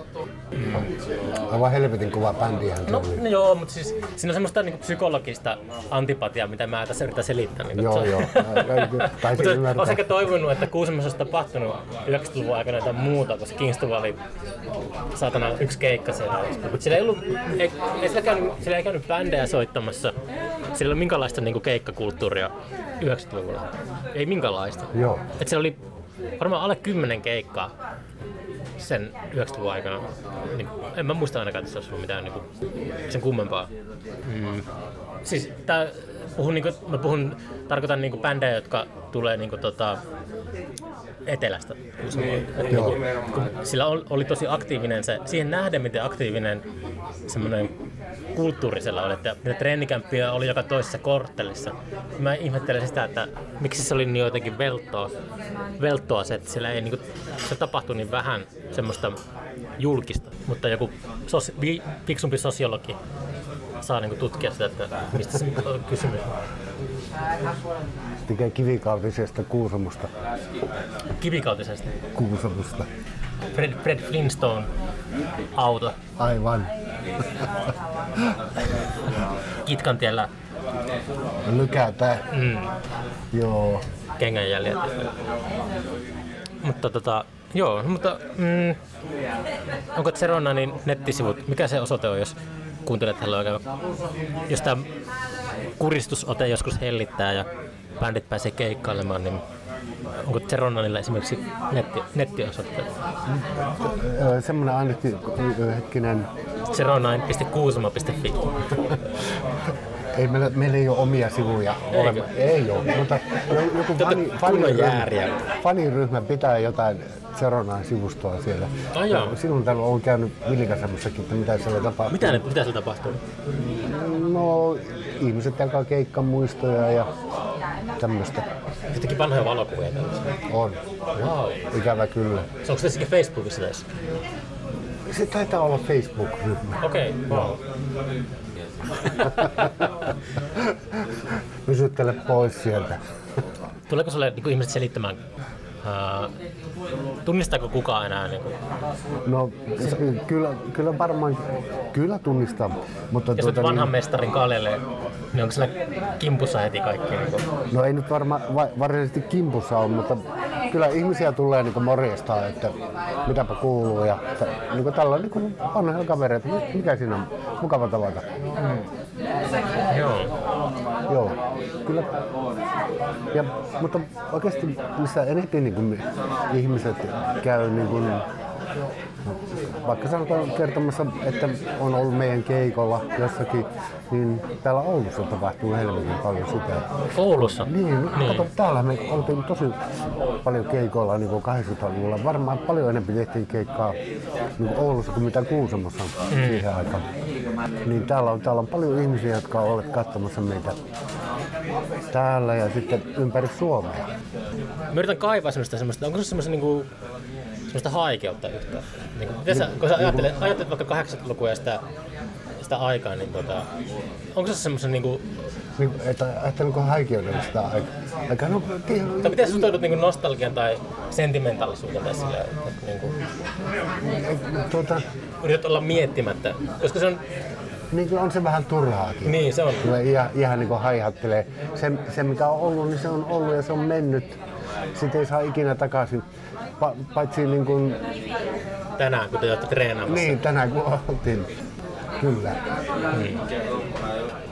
Speaker 1: Aivan helvetin kova bändihän
Speaker 2: No, no joo, mutta siis siinä on semmoista niinku psykologista antipatiaa, mitä mä tässä yritän selittää. Niin
Speaker 1: Joo, joo. Taisin
Speaker 2: mutta
Speaker 1: ymmärtää.
Speaker 2: olen sekä toivonut, että Kuusamossa olisi tapahtunut 90-luvun aikana jotain muuta, koska Kingston oli saatana yksi keikka siellä. Mutta sillä ei ollut, ei, ei sillä, käynyt, sillä ei käynyt bändejä soittamassa. Sillä ei ollut minkäänlaista niinku keikkakulttuuria 90-luvulla. Ei minkäänlaista.
Speaker 1: Joo.
Speaker 2: Et se oli varmaan alle kymmenen keikkaa sen 90-luvun aikana. Niin, en mä muista ainakaan, että se olisi ollut mitään niin kuin, sen kummempaa. Mm. Siis tää, puhun, niin kuin, mä puhun, tarkoitan niin kuin bändejä, jotka tulee niin kuin, tota, etelästä. Niinku, kun Sillä oli, oli tosi aktiivinen se, siihen nähden miten aktiivinen semmoinen kulttuurisella oli, että niitä treenikämppiä oli joka toisessa korttelissa. Mä ihmettelen sitä, että miksi se oli niin jotenkin veltoa, veltoa se, että siellä ei niinku, se tapahtui niin vähän semmoista julkista, mutta joku sos, vi, fiksumpi sosiologi saa niinku tutkia sitä, että mistä se on kysymys.
Speaker 1: Tekee kivikautisesta Kuusamosta.
Speaker 2: Kivikautisesta.
Speaker 1: Kuusamosta.
Speaker 2: Fred, Fred Flintstone auto
Speaker 1: Aivan.
Speaker 2: Kitkantiellä
Speaker 1: Lykätään.
Speaker 2: mm,
Speaker 1: Joo.
Speaker 2: kengänjäljet. Mutta tota, joo, mutta mm, onko Zeronanin nettisivut, mikä se osoite on, jos kuuntelet oikein, jos tämä kuristusote joskus hellittää ja bändit pääsee keikkailemaan, niin onko Zeronanilla esimerkiksi netti, nettiosoite?
Speaker 1: Öö, Semmoinen ainakin hetkinen,
Speaker 2: zeronain.kuusamo.fi
Speaker 1: ei meillä, meillä ei ole omia sivuja
Speaker 2: Eikö?
Speaker 1: olema. Ei ole, mutta jo- joku
Speaker 2: Te
Speaker 1: fani, faniryhmä, faniryhmä pitää jotain Seronain sivustoa siellä. Ja Silloin täällä on käynyt vilkaisemassakin, että mitä siellä tapahtuu.
Speaker 2: Mitä, ne, mitä siellä tapahtuu?
Speaker 1: No, ihmiset jakaa keikkamuistoja ja tämmöistä
Speaker 2: Jotenkin vanhoja valokuvia tällaisia.
Speaker 1: on.
Speaker 2: Wow.
Speaker 1: Ikävä kyllä.
Speaker 2: Se onko se Facebookissa tässä?
Speaker 1: Se taitaa olla Facebook-ryhmä.
Speaker 2: Okei, okay. wow.
Speaker 1: Pysyttele pois sieltä.
Speaker 2: Tuleeko sulle niin ihmiset selittämään, uh, tunnistaako kukaan enää? Niin kuin,
Speaker 1: No kyllä, kyllä varmaan, kyllä tunnistaa, mutta
Speaker 2: jos nyt vanhan mestarin kaljelle, niin onko sillä kimpussa heti kaikki? Niin kuin,
Speaker 1: no ei nyt varmaan va, varsinaisesti kimpussa ole, mutta kyllä ihmisiä tulee niin morjestaan, että mitäpä kuuluu ja niin tällä niin kuin vanhoilla kavereita, mi- mikä siinä on mukava tavata.
Speaker 2: joo.
Speaker 1: Joo, kyllä. Ja, mutta oikeasti missä eniten niin kuin ihmiset käy niin kuin, vaikka sanotaan kertomassa, että on ollut meidän keikolla jossakin, niin täällä Oulussa tapahtuu helvetin paljon sitä.
Speaker 2: Oulussa?
Speaker 1: Niin,
Speaker 2: Niin.
Speaker 1: kato, täällä me oltiin tosi paljon keikoilla niin kuin 80-luvulla. Varmaan paljon enemmän tehtiin keikkaa niin kuin Oulussa kuin mitä Kuusamossa mm. siihen aikaan. Niin täällä on, täällä on paljon ihmisiä, jotka ovat olleet katsomassa meitä täällä ja sitten ympäri Suomea.
Speaker 2: Mä yritän kaivaa semmoista, semmoista onko se semmoista niinku, semmoista haikeutta yhtään? Niin kuin, miten sä, kun sä ajattelet, ajattelet vaikka 80-lukua ja sitä, sitä aikaa, niin tota, onko se semmoisen niinku,
Speaker 1: Niin, että ajattelenko haikeudellista aikaa. Aika, no, tiedä,
Speaker 2: tai miten sä suhtaudut niinku nostalgian tai sentimentaalisuuteen tai silleen, että, että niinku,
Speaker 1: tuota,
Speaker 2: yrität olla miettimättä, koska se on,
Speaker 1: niin kyllä on se vähän turhaakin.
Speaker 2: niin se on,
Speaker 1: Kyllä ihan, ihan niin kuin haihattelee. Se, se, mikä on ollut, niin se on ollut ja se on mennyt. Sitä ei saa ikinä takaisin. Pa, paitsi niin kuin,
Speaker 2: tänään, kun te olette treenaamassa.
Speaker 1: niin, tänään kun oltiin. Kyllä.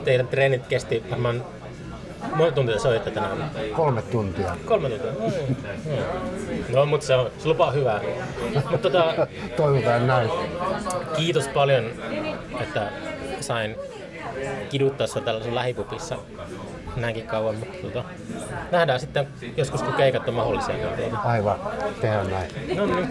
Speaker 2: Teidän treenit kesti varmaan monta tuntia soitte tänään?
Speaker 1: Kolme tuntia.
Speaker 2: Kolme tuntia. Mm. No, mutta se, on, se lupaa hyvää. Mutta tota,
Speaker 1: Toivotaan näin.
Speaker 2: kiitos paljon, että sain kiduttaa sinua tällaisen lähipupissa näinkin kauan. Mutta tota, nähdään sitten joskus, kun keikat on mahdollisia.
Speaker 1: Aivan. Tehdään näin.
Speaker 2: No niin.